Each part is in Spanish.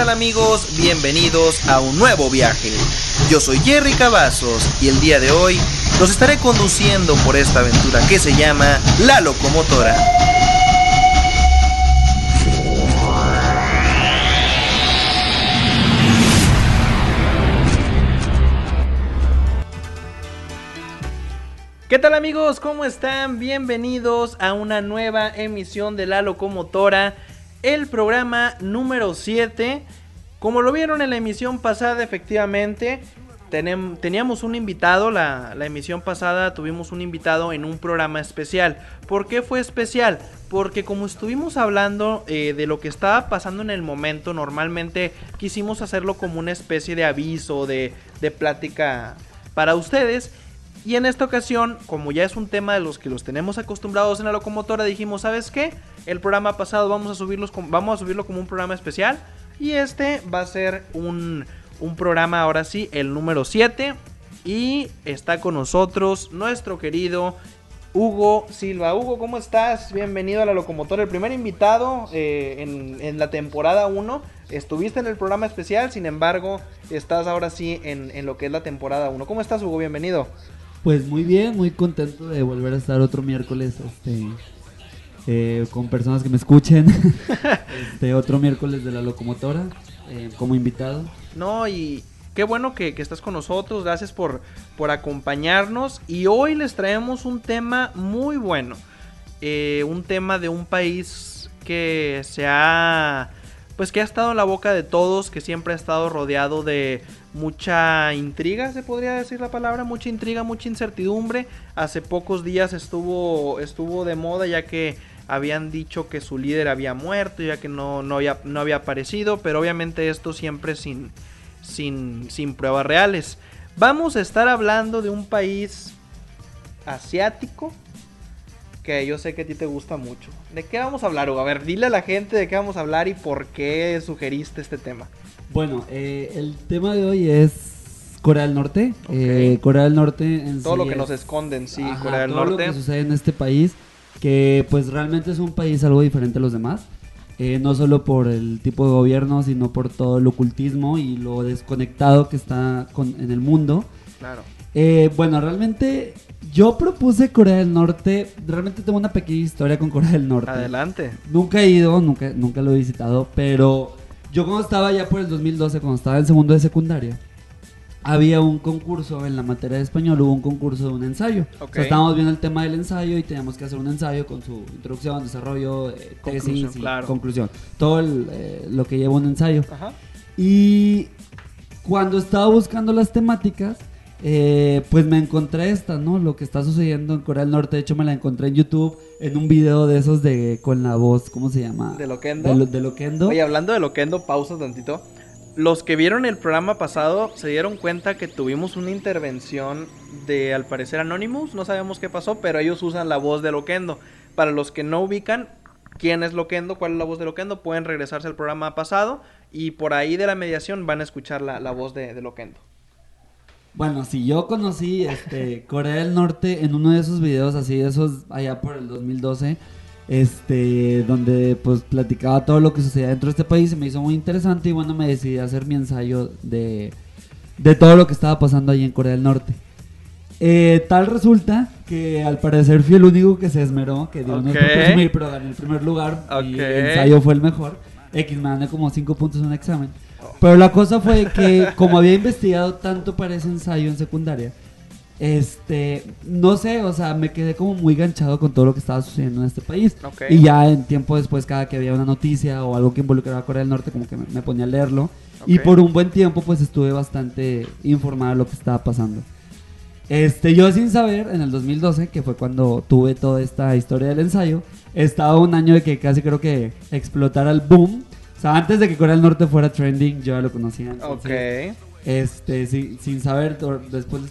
¿Qué tal amigos? Bienvenidos a un nuevo viaje. Yo soy Jerry Cavazos y el día de hoy los estaré conduciendo por esta aventura que se llama La Locomotora. ¿Qué tal amigos? ¿Cómo están? Bienvenidos a una nueva emisión de La Locomotora el programa número 7. Como lo vieron en la emisión pasada, efectivamente, teníamos un invitado, la, emisión pasada tuvimos un invitado en un programa especial. ¿Por qué fue especial? Porque como estuvimos hablando eh, de lo que estaba pasando en el momento, normalmente quisimos hacerlo como una especie de aviso, de, de plática para ustedes. Y en esta ocasión, como ya es un tema de los que los tenemos acostumbrados en la locomotora, dijimos, ¿sabes qué? El programa pasado vamos a, subirlos vamos a subirlo como un programa especial. Y este va a ser un, un programa, ahora sí, el número 7. Y está con nosotros nuestro querido Hugo Silva. Hugo, ¿cómo estás? Bienvenido a la locomotora, el primer invitado eh, en, la temporada 1. Estuviste en el programa especial, sin embargo, estás ahora sí en, en lo que es la temporada 1. ¿Cómo estás, Hugo? Bienvenido. Pues muy bien, muy contento de volver a estar otro miércoles este, eh, con personas que me escuchen. este, otro miércoles de la locomotora eh, como invitado. No, y qué bueno que, estás con nosotros, gracias por, por acompañarnos. Y hoy les traemos un tema muy bueno, eh, un tema de un país que se ha pues que ha estado en la boca de todos, que siempre ha estado rodeado de mucha intriga, se podría decir la palabra, mucha intriga, mucha incertidumbre. Hace pocos días estuvo, estuvo de moda ya que habían dicho que su líder había muerto, ya que no, no, había, no había aparecido, pero obviamente esto siempre sin, sin, sin pruebas reales. Vamos a estar hablando de un país asiático que yo sé que a ti te gusta mucho. ¿De qué vamos a hablar, Hugo? A ver, dile a la gente de qué vamos a hablar y por qué sugeriste este tema. Bueno, eh, el tema de hoy es Corea del Norte. Eh, Corea del Norte en Todo lo que nos esconden, sí, Corea del todo Norte. lo que sucede en este país, que pues realmente es un país algo diferente a los demás. Eh, no solo por el tipo de gobierno, sino por todo el ocultismo y lo desconectado que está con, en el mundo. Claro. bueno, realmente yo propuse Corea del Norte. Realmente tengo una pequeña historia con Corea del Norte. Adelante. Nunca he ido, nunca, nunca lo he visitado, pero yo cuando estaba ya por el 2012, cuando estaba en segundo de secundaria, había un concurso en la materia de español, hubo un concurso de un ensayo. O sea, estábamos viendo el tema del ensayo y teníamos que hacer un ensayo con su introducción, desarrollo, eh, tesis y conclusión. Todo eh, lo que lleva un ensayo. Ajá. Y cuando estaba buscando las temáticas, eh, pues me encontré esta, ¿no? Lo que está sucediendo en Corea del Norte. De hecho, me la encontré en YouTube en un video de esos de con la voz, ¿cómo se llama? De Loquendo. De, Loquendo. Oye, hablando de Loquendo, pausa tantito. Los que vieron el programa pasado se dieron cuenta que tuvimos una intervención de, al parecer, Anonymous. No sabemos qué pasó, pero ellos usan la voz de Loquendo. Para los que no ubican quién es Loquendo, cuál es la voz de Loquendo, pueden regresarse al programa pasado y por ahí de la mediación van a escuchar la, la voz de, Loquendo. Bueno, si yo conocí este, Corea del Norte en uno de esos videos, así de esos allá por el 2012, este, donde pues platicaba todo lo que sucedía dentro de este país, se me hizo muy interesante y bueno, me decidí a hacer mi ensayo de, de todo lo que estaba pasando ahí en Corea del Norte. Eh, tal resulta que al parecer fui el único que se esmeró, que dio okay. presumir, pero gané el primer lugar y el ensayo fue el mejor. X me gané como 5 puntos en un examen. Pero la cosa fue que, como había investigado tanto para ese ensayo en secundaria, este, no sé, o sea, me quedé como muy ganchado con todo lo que estaba sucediendo en este país. Y ya en tiempo después, cada que había una noticia o algo que involucraba a Corea del Norte, como que me, ponía a leerlo. Y por un buen tiempo, pues estuve bastante informado de lo que estaba pasando. Este, yo sin saber, en el 2012, que fue cuando tuve toda esta historia del ensayo, estaba un año de que casi creo que explotara el boom o sea, antes de que Corea del Norte fuera trending, yo ya lo conocía. ok. Este, sin saber, después,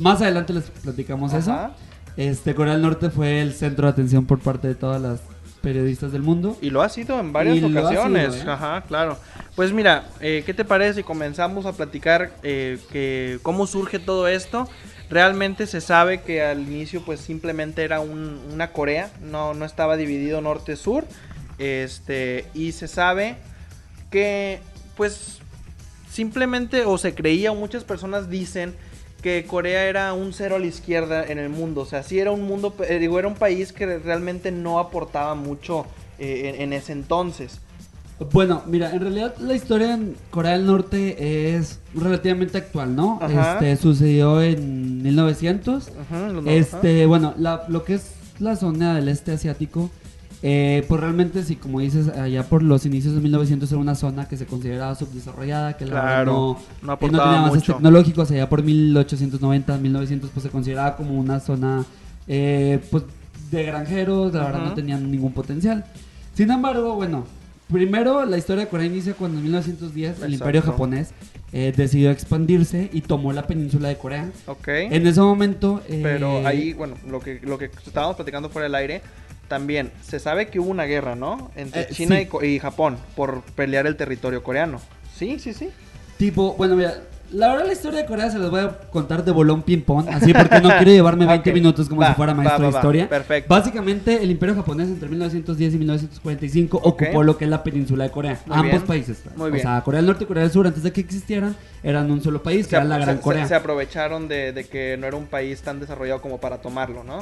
más adelante les platicamos eso. Este, Corea del Norte fue el centro de atención por parte de todas las periodistas del mundo. Y lo ha sido en varias ocasiones. ¿eh? Ajá, claro. Pues mira, eh, ¿qué te parece si comenzamos a platicar eh, que cómo surge todo esto? Realmente se sabe que al inicio pues simplemente era una Corea, no, no estaba dividido norte-sur. Este, y se sabe que pues simplemente o se creía o muchas personas dicen que Corea era un cero a la izquierda en el mundo. O sea, sí era un mundo, eh, digo, era un país que realmente no aportaba mucho eh, en, en ese entonces. Bueno, mira, en realidad la historia en Corea del Norte es relativamente actual, ¿no? Ajá. Este sucedió en 1900. Ajá, lo- Este, bueno, la- lo que es la zona del este asiático, eh, pues realmente sí, como dices, allá por los inicios de 1900 era una zona que se consideraba subdesarrollada, que la verdad Claro, no, no que no tenía avances mucho. tecnológicos, allá por 1890, 1900, pues se consideraba como una zona, eh, pues, de granjeros, la verdad no tenían ningún potencial. Sin embargo, bueno, primero la historia de Corea inicia cuando en 1910 el Exacto. imperio japonés eh, decidió expandirse y tomó la península de Corea. Ok. En ese momento... eh, Pero ahí, bueno, lo que, lo que estábamos platicando fuera del aire, también se sabe que hubo una guerra, ¿no? Entre Eh, China sí. y, y Japón por pelear el territorio coreano. Sí, sí, sí. Tipo, bueno, mira, la verdad la historia de Corea se las voy a contar de bolón ping-pong, así porque no quiero llevarme 20 Ok. minutos como Va, si fuera maestro va, de va. historia. Perfecto. Básicamente, el imperio japonés entre 1910 y 1945 Ok. ocupó lo que es la península de Corea. Muy ambos bien. países. Muy o bien. sea, Corea del Norte y Corea del Sur, antes de que existieran, eran un solo país, que Se, era la se- Gran se- Corea. se aprovecharon de, de que no era un país tan desarrollado como para tomarlo, ¿no?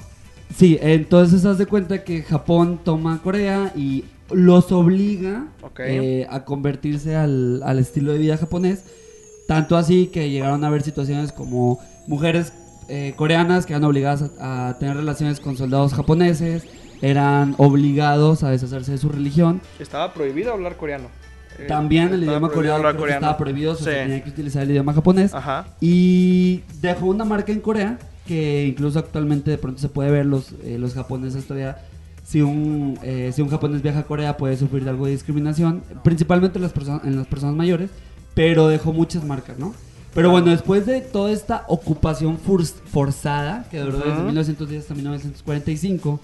Sí, entonces haz de cuenta que Japón toma Corea y los obliga eh, a convertirse al, al estilo de vida japonés. Tanto así que llegaron a haber situaciones como mujeres eh, coreanas que eran obligadas a, a tener relaciones con soldados japoneses, eran obligados a deshacerse de su religión. Estaba prohibido hablar coreano. Eh, También el idioma coreano estaba prohibido, o Sí. se tenía que utilizar el idioma japonés. Ajá. Y dejó una marca en Corea que incluso actualmente de pronto se puede ver los, eh, los japoneses todavía. Si un, eh, si un japonés viaja a Corea puede sufrir de algo de discriminación, principalmente en las, personas en las personas mayores, pero dejó muchas marcas, ¿no? Pero bueno, después de toda esta ocupación forzada, que duró desde Ujú. 1910 hasta 1945,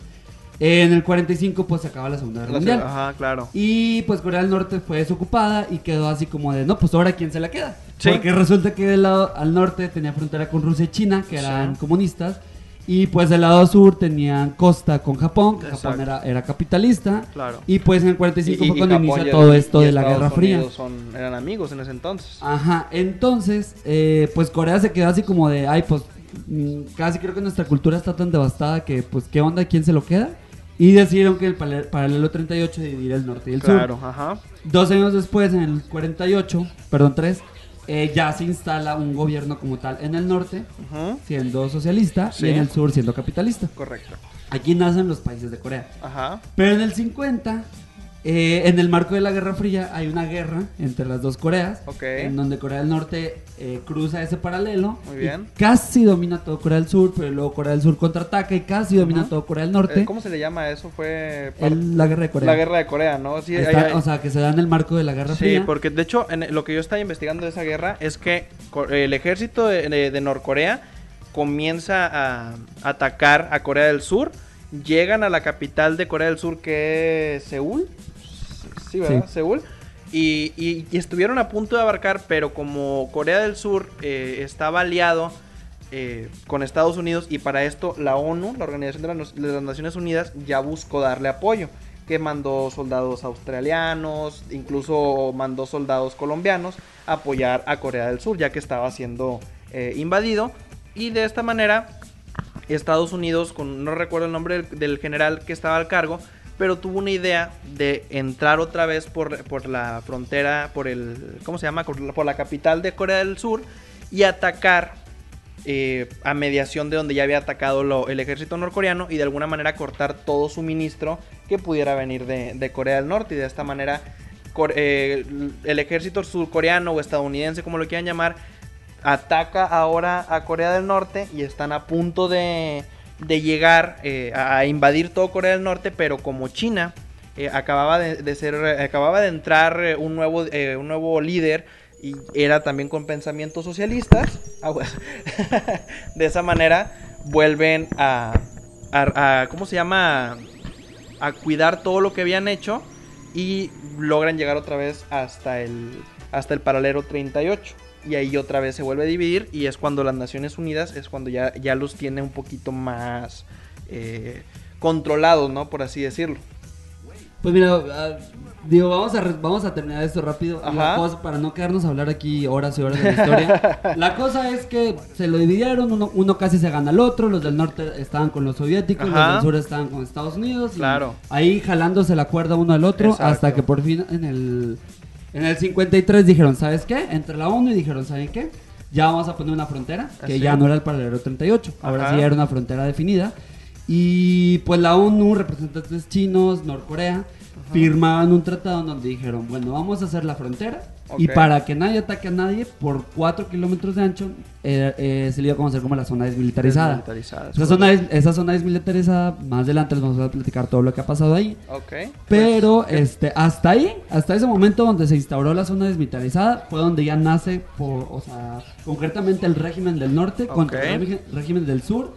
eh, en el 45 pues se acaba la Segunda Guerra La- Mundial. Ajá, claro. Y pues Corea del Norte fue desocupada y quedó así como de, no, pues ahora quién se la queda. Sí. Porque resulta que del lado al norte tenía frontera con Rusia y China, que eran Sí. comunistas. Y pues del lado sur tenían costa con Japón, que Japón era, era capitalista. Claro. Y pues en el 45 Y- fue y cuando Japón inicia todo esto y de la Estados Guerra Fría. Son, eran amigos en ese entonces. Ajá, entonces, eh, pues Corea se quedó así como de, ay, pues mm, casi creo que nuestra cultura está tan devastada que, pues, ¿qué onda? ¿Quién se lo queda? Y decidieron que el paralelo 38 dividir el norte y el Claro, sur. ajá. Dos años después, en el 48, perdón, tres, eh, ya se instala un gobierno como tal en el norte, Ujú. siendo socialista, Sí. y en el sur siendo capitalista. Correcto. Aquí nacen los países de Corea. Ajá. Pero en el 50, eh, en el marco de la Guerra Fría, hay una guerra entre las dos Coreas. Ok. En donde Corea del Norte eh, cruza ese paralelo. Muy y bien. casi domina todo Corea del Sur, pero luego Corea del Sur contraataca y casi domina todo Corea del Norte. Eh, ¿Cómo se le llama eso? Fue El- la guerra de Corea. la guerra de Corea, ¿no? Sí, Está- hay- hay- O sea, que se da en el marco de la Guerra Sí, Fría. porque de hecho en lo que yo estaba investigando de esa guerra es que el ejército de, de- de Norcorea comienza a atacar a Corea del Sur, llegan a la capital de Corea del Sur que es Seúl, sí, ¿verdad? Sí. Seúl. Y, y- y estuvieron a punto de abarcar, pero como Corea del Sur eh, estaba aliado eh, con Estados Unidos y para esto la ONU, la Organización de las, de las Naciones Unidas, ya buscó darle apoyo, que mandó soldados australianos, incluso mandó soldados colombianos a apoyar a Corea del Sur, ya que estaba siendo eh, invadido. Y de esta manera, Estados Unidos, con, no recuerdo el nombre del, del general que estaba al cargo, pero tuvo una idea de entrar otra vez por, por la frontera, por el, ¿cómo se llama? Por la, capital de Corea del Sur y atacar eh, a mediación de donde ya había atacado el ejército norcoreano y de alguna manera cortar todo suministro que pudiera venir de, Corea del Norte y de esta manera eh, el ejército surcoreano o estadounidense como lo quieran llamar ataca ahora a Corea del Norte y están a punto de, de llegar eh, a invadir todo Corea del Norte, pero como China eh, acababa de, ser, acababa de entrar eh, un nuevo, eh, un nuevo líder y era también con pensamientos socialistas, de esa manera vuelven a- ¿cómo se llama? A cuidar todo lo que habían hecho y logran llegar otra vez hasta el, hasta el paralelo 38. Y ahí otra vez se vuelve a dividir y es cuando las Naciones Unidas es cuando ya, ya los tiene un poquito más eh, controlados, ¿no? Por así decirlo. Pues mira, ah, digo, vamos a, vamos a terminar esto rápido. Cosa- para no quedarnos a hablar aquí horas y horas de la historia. la cosa es que se lo dividieron, uno, uno casi se gana al otro, los del norte estaban con los soviéticos, Ajá. los del sur estaban con Estados Unidos. y Claro. Ahí jalándose la cuerda uno al otro Exacto. hasta que por fin en el, en el 53 dijeron, ¿sabes qué? Entre la ONU y dijeron, ¿saben qué? Ya vamos a poner una frontera, que Así. ya no era el paralelo 38, ahora Ajá. sí era una frontera definida. Y pues la ONU, representantes chinos, Norcorea, firmaban un tratado en donde dijeron, bueno, vamos a hacer la frontera y Ok. para que nadie ataque a nadie, por 4 kilómetros de ancho, eh, eh, se le iba a conocer como la zona desmilitarizada. Desmilitarizada, Esa zona, des- esa zona desmilitarizada, más adelante les vamos a platicar todo lo que ha pasado ahí. Ok. Pero este, hasta ahí, hasta ese momento donde se instauró la zona desmilitarizada, fue donde ya nace, por, o sea, concretamente el régimen del norte contra Ok. el régimen, régimen del sur,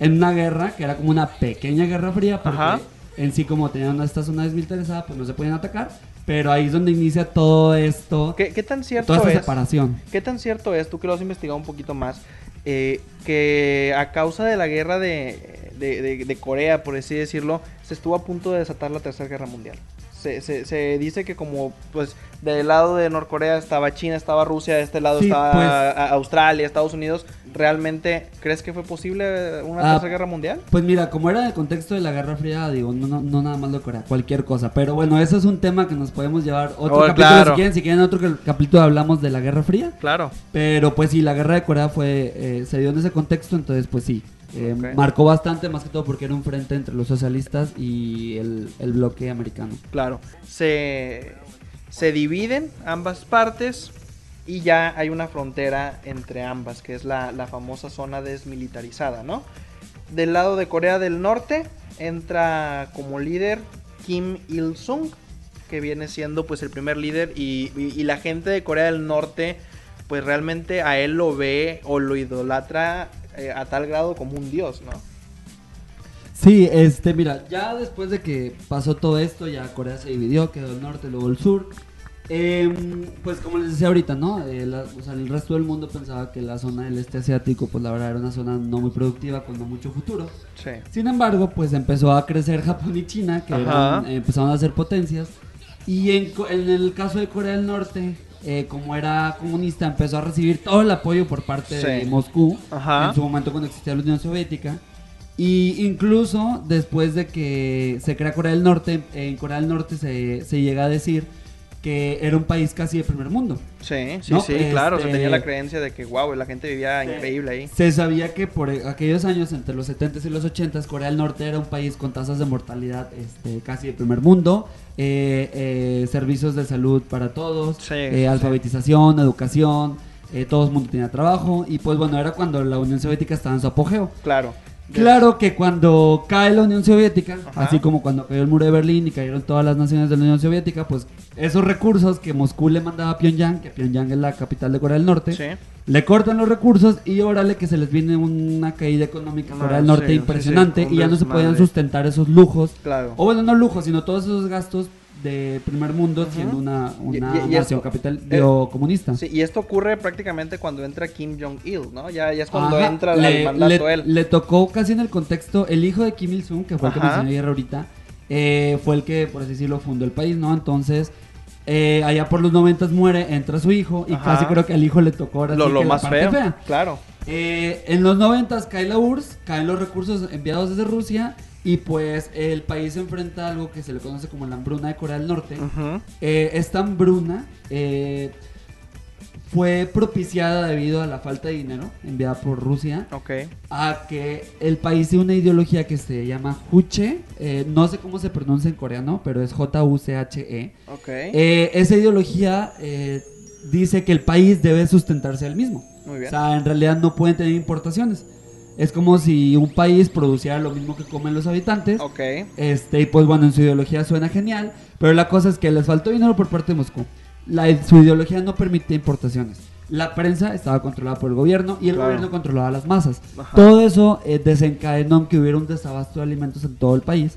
en una guerra que era como una pequeña guerra fría, porque Ajá. en sí como tenían esta zona desmilitarizada, pues no se podían atacar, pero ahí es donde inicia todo esto, ¿Qué, qué tan cierto toda esta es? separación. ¿Qué tan cierto es, tú que lo has investigado un poquito más, eh, que a causa de la guerra de, de- de- de Corea, por así decirlo, se estuvo a punto de desatar la Tercera Guerra Mundial? Se, se- se dice que como, pues, del lado de Norcorea estaba China, estaba Rusia, de este lado Sí, estaba pues- Australia, Estados Unidos, ¿realmente crees que fue posible una Ah, Tercera Guerra Mundial? Pues mira, como era el contexto de la Guerra Fría, digo, no, no, no nada más lo Corea, cualquier cosa. Pero bueno, eso es un tema que nos podemos llevar otro Oh, capítulo claro. si quieren. Si quieren otro capítulo hablamos de la Guerra Fría. Claro. Pero pues sí, la Guerra de Corea fue eh, se dio en ese contexto, entonces pues sí. Eh. Marcó bastante, más que todo porque era un frente entre los socialistas y el, el bloque americano. Claro. Se, se dividen ambas partes y ya hay una frontera entre ambas, que es la, la famosa zona desmilitarizada, ¿no? Del lado de Corea del Norte entra como líder Kim Il-sung, que viene siendo pues el primer líder y, y- y la gente de Corea del Norte pues realmente a él lo ve o lo idolatra eh, a tal grado como un dios, ¿no? Sí, este, mira, ya después de que pasó todo esto, ya Corea se dividió, quedó el norte, luego el sur. Em, pues como les decía ahorita, ¿no? Eh, la- o sea, el resto del mundo pensaba que la zona del este asiático, pues la verdad era una zona no muy productiva, con no mucho futuro. Sí. Sin embargo, pues empezó a crecer Japón y China, que eran- eh, empezaron a ser potencias. Y en, en el caso de Corea del Norte, eh, como era comunista, empezó a recibir todo el apoyo por parte de. Moscú, Ajá. en su momento cuando existía la Unión Soviética. Y incluso después de que se crea Corea del Norte, en Corea del Norte se, se llega a decir que era un país casi de primer mundo. Sí, sí, No, sí, claro, se este- tenía la creencia de que, wow, la gente vivía increíble ahí. Se sabía que por aquellos años, entre los 70s y los 80s, Corea del Norte era un país con tasas de mortalidad este, casi de primer mundo, eh, eh, servicios de salud para todos, Sí, eh, sí. alfabetización, educación, eh, todo el mundo tenía trabajo y pues bueno, era cuando la Unión Soviética estaba en su apogeo. Claro. Claro que cuando cae la Unión Soviética, Ajá. así como cuando cayó el muro de Berlín y cayeron todas las naciones de la Unión Soviética, pues esos recursos que Moscú le mandaba a Pyongyang, que Pyongyang es la capital de Corea del Norte, Sí. le cortan los recursos y órale que se les viene una caída económica a Corea del Norte sí, impresionante sí, y ya no se podían sustentar esos lujos. Claro. O bueno, no lujos, sino todos esos gastos de primer mundo siendo una, una Y- y- y nación esto- capital eh, comunista. Sí, y esto ocurre prácticamente cuando entra Kim Jong-il, ¿no? Ya, ya es cuando Ajá, entra al le, mandato le- él. le tocó casi en el contexto, el hijo de Kim Il-sung, que fue el que mencioné ayer ahorita, eh, fue el que, por así decirlo, fundó el país, ¿no? Entonces, eh, allá por los noventas muere, entra su hijo, y Ajá. casi creo que al hijo le tocó ahora lo sí lo que la más parte feo. fea. Claro. Eh, en los noventas cae la URSS, caen los recursos enviados desde Rusia, y pues el país se enfrenta a algo que se le conoce como la hambruna de Corea del Norte. Ujú. Eh, esta hambruna eh, fue propiciada debido a la falta de dinero enviada por Rusia a que el país tiene una ideología que se llama Juche, eh, no sé cómo se pronuncia en coreano, pero es J-U-C-H-E. Ok. Eh, esa ideología eh, dice que el país debe sustentarse al mismo. Muy bien. O sea, en realidad no pueden tener importaciones. Es como si un país produciera lo mismo que comen los habitantes. ok. Este, y pues bueno, en su ideología suena genial, pero la cosa es que les faltó dinero por parte de Moscú. La, su ideología no permitía importaciones. La prensa estaba controlada por el gobierno y el Claro. gobierno controlaba las masas. Ajá. Todo eso eh, desencadenó en que hubiera un desabasto de alimentos en todo el país,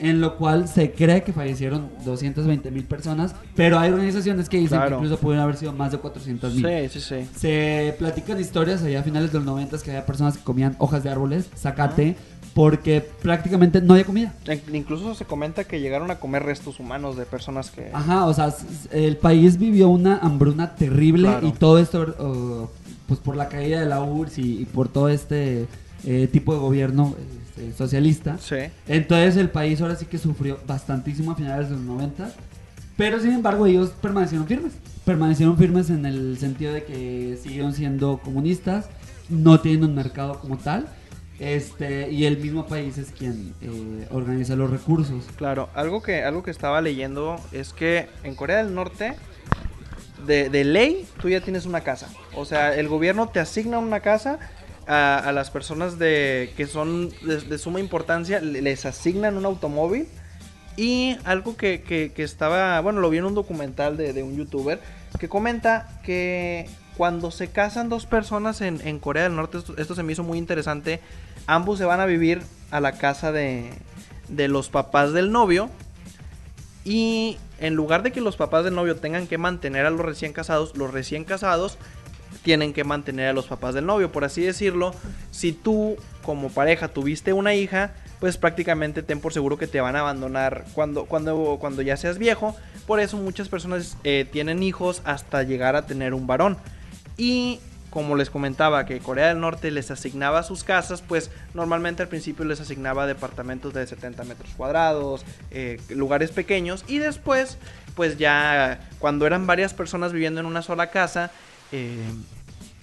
en lo cual se cree que fallecieron 220 mil personas, pero hay organizaciones que dicen Claro. que incluso pudieron haber sido más de 400 mil. Sí, sí, sí. Se platican historias allá a finales de los 90 que había personas que comían hojas de árboles, zacate, porque prácticamente no había comida. In- Incluso se comenta que llegaron a comer restos humanos de personas que... Ajá, o sea, el país vivió una hambruna terrible Claro. y todo esto, uh, pues por la caída de la URSS y, y por todo este eh, tipo de gobierno este, socialista. Sí. Entonces el país ahora sí que sufrió bastantísimo a finales de los 90, pero sin embargo ellos permanecieron firmes. Permanecieron firmes en el sentido de que siguieron siendo comunistas, no tienen un mercado como tal, este y el mismo país es quien eh, organiza los recursos. Claro, algo que, algo que estaba leyendo es que en Corea del Norte, de, de ley, tú ya tienes una casa. O sea, el gobierno te asigna una casa a, las personas de, que son de, suma importancia, le- les asignan un automóvil. Y algo que, que- estaba, bueno, lo vi en un documental de, un youtuber que comenta que cuando se casan dos personas en, en Corea del Norte, esto, esto se me hizo muy interesante, ambos se van a vivir a la casa de, de los papás del novio. Y en lugar de que los papás del novio tengan que mantener a los recién casados, los recién casados tienen que mantener a los papás del novio. Por así decirlo, si tú como pareja tuviste una hija, pues prácticamente ten por seguro que te van a abandonar cuando, cuando, cuando ya seas viejo. Por eso muchas personas eh, tienen hijos hasta llegar a tener un varón. Y como les comentaba que Corea del Norte les asignaba sus casas, pues normalmente al principio les asignaba departamentos de 70 metros cuadrados, eh, lugares pequeños, y después, pues ya cuando eran varias personas viviendo en una sola casa, eh,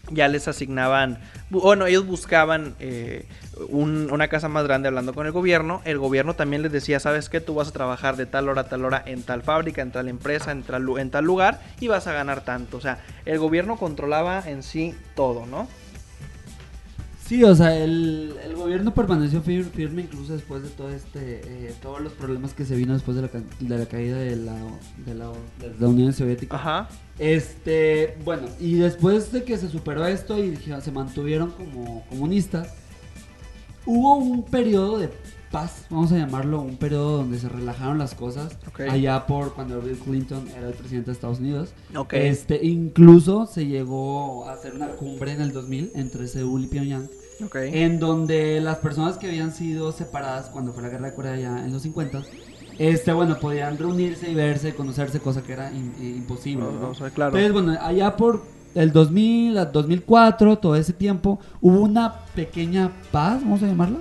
ya les asignaban, bu- bueno, ellos buscaban eh, un- una casa más grande hablando con el gobierno. El gobierno también les decía, sabes que tú vas a trabajar de tal hora a tal hora en tal fábrica, en tal empresa, en tal, en tal lugar y vas a ganar tanto. O sea, el gobierno controlaba en sí todo, ¿no? Sí, o sea, el, el gobierno permaneció fir- firme incluso después de todo este, eh, todos los problemas que se vino después de la, de la caída de la, de la, de la Unión Soviética. Ajá. Este, bueno, y después de que se superó esto y se mantuvieron como comunistas, hubo un periodo de paz, vamos a llamarlo, un periodo donde se relajaron las cosas, Ok. allá por cuando Bill Clinton era el presidente de Estados Unidos. Ok. Este, incluso se llegó a hacer una cumbre en el 2000 entre Seúl y Pyongyang, Ok. en donde las personas que habían sido separadas cuando fue la guerra de Corea ya en los 50 este, bueno, podían reunirse y verse, conocerse, cosa que era in- imposible. ¿no? O sea, claro. Entonces, bueno, allá por el 2000 a 2004, todo ese tiempo, hubo una pequeña paz, vamos a llamarla,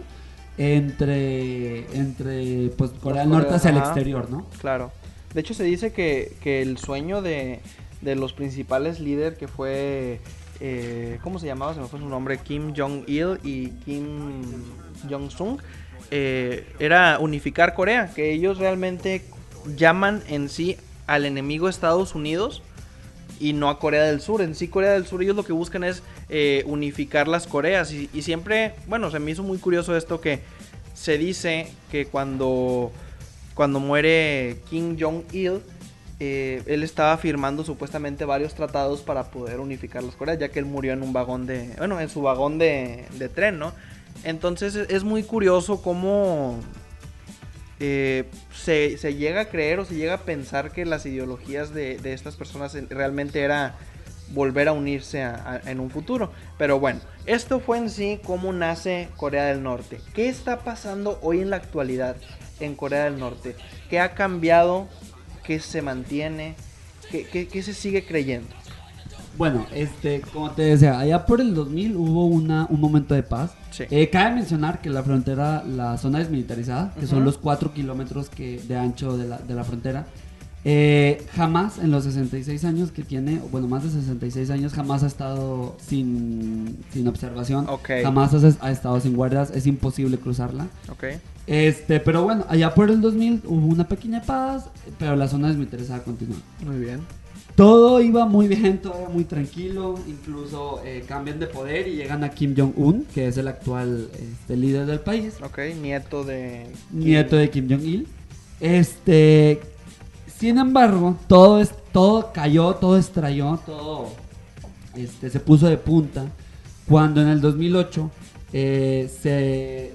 entre, entre pues, Corea del Norte hacia el exterior, ¿no? Claro. De hecho, se dice que, que el sueño de, de los principales líderes que fue. eh, ¿Cómo se llamaba? Se me fue su nombre. Kim Jong-il y Kim Jong-sung. eh, era unificar Corea. Que ellos realmente llaman en sí al enemigo Estados Unidos y no a Corea del Sur. En sí, Corea del Sur, ellos lo que buscan es eh, unificar las Coreas. Y, siempre, bueno, se me hizo muy curioso esto que se dice que cuando, cuando muere Kim Jong-il, eh, él estaba firmando supuestamente varios tratados para poder unificar las Coreas, ya que él murió en un vagón de, bueno, en su vagón de, de tren, ¿no? Entonces es es muy curioso cómo eh, se, se llega a creer o se llega a pensar que las ideologías de, de estas personas en- realmente era volver a unirse en un futuro. Pero bueno, esto fue en sí cómo nace Corea del Norte. ¿Qué está pasando hoy en la actualidad en Corea del Norte? ¿Qué ha cambiado? ¿Qué se mantiene? ¿Qué, qué- qué se sigue creyendo? Bueno, este, como te decía, allá por el 2000 hubo una, un momento de paz. Sí. Eh, cabe mencionar que la frontera, la zona desmilitarizada, que son Ujú. los 4 kilómetros que, de ancho de la, de la frontera, eh, jamás en los 66 años que tiene, bueno, más de 66 años, jamás ha estado sin, sin observación. Ok. Jamás ha, ha estado sin guardias, es imposible cruzarla. ¿Ok? Este, pero bueno, allá por el 2000 hubo una pequeña paz, pero la zona desmilitarizada continúa. Muy bien. Todo iba muy bien, todo iba muy tranquilo. Incluso eh, cambian de poder y llegan a Kim Jong-un, que es el actual este, líder del país, Ok, nieto de... nieto de Kim Jong-il. Este, sin embargo, todo es, todo cayó, todo estrelló, todo este, se puso de punta cuando en el 2008 eh, se,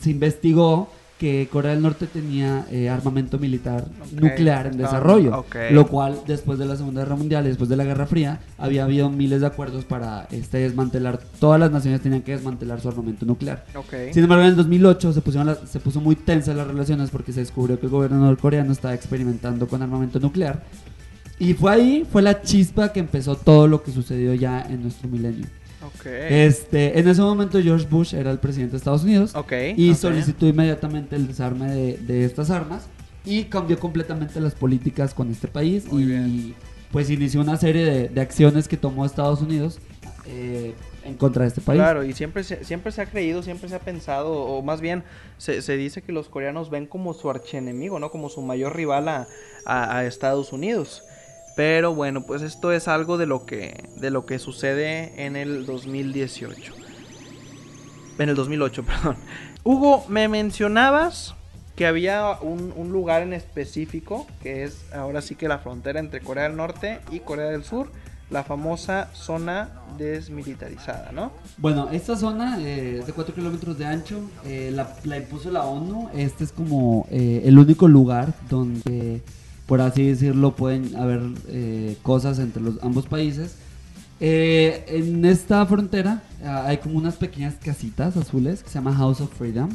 se investigó que Corea del Norte tenía eh, armamento militar nuclear en desarrollo, lo cual después de la Segunda Guerra Mundial y después de la Guerra Fría había habido miles de acuerdos para este desmantelar, todas las naciones tenían que desmantelar su armamento nuclear. Sin embargo, en el 2008 se, pusieron las- se puso muy tensas las relaciones porque se descubrió que el gobierno norcoreano estaba experimentando con armamento nuclear. Y fue ahí, fue la chispa que empezó todo lo que sucedió ya en nuestro milenio. Este, en ese momento George Bush era el presidente de Estados Unidos y solicitó inmediatamente el desarme de, de estas armas y cambió completamente las políticas con este país Muy y bien. pues inició una serie de, de acciones que tomó Estados Unidos eh, en contra de este país. Claro, y siempre se, siempre se ha creído, siempre se ha pensado, o más bien se, se dice que los coreanos ven como su archienemigo, ¿no? Como su mayor rival a, a- a Estados Unidos. Pero bueno, pues esto es algo de lo que, de lo que sucede en el 2018. En el 2008, perdón. Hugo, me mencionabas que había un, lugar en específico, que es ahora sí que la frontera entre Corea del Norte y Corea del Sur, la famosa zona desmilitarizada, ¿no? Bueno, esta zona eh, es de 4 kilómetros de ancho, eh, la, la impuso la ONU. Este es como eh, el único lugar donde, por así decirlo, pueden haber eh, cosas entre los ambos países. Eh, en esta frontera ah, hay como unas pequeñas casitas azules que se llama House of Freedom.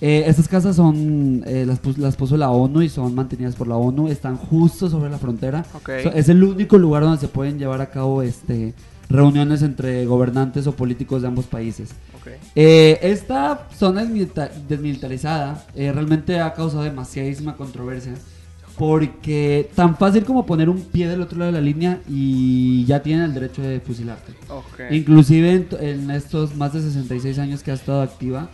Eh, estas casas son eh, las, las puso la ONU y son mantenidas por la ONU. Están justo sobre la frontera. So, es el único lugar donde se pueden llevar a cabo este, reuniones entre gobernantes o políticos de ambos países. Eh, esta zona desmilita- desmilitarizada realmente ha causado demasiadísima controversia porque tan fácil como poner un pie del otro lado de la línea y ya tienen el derecho de fusilarte. Ok. Inclusive en, estos más de 66 años que ha estado activa,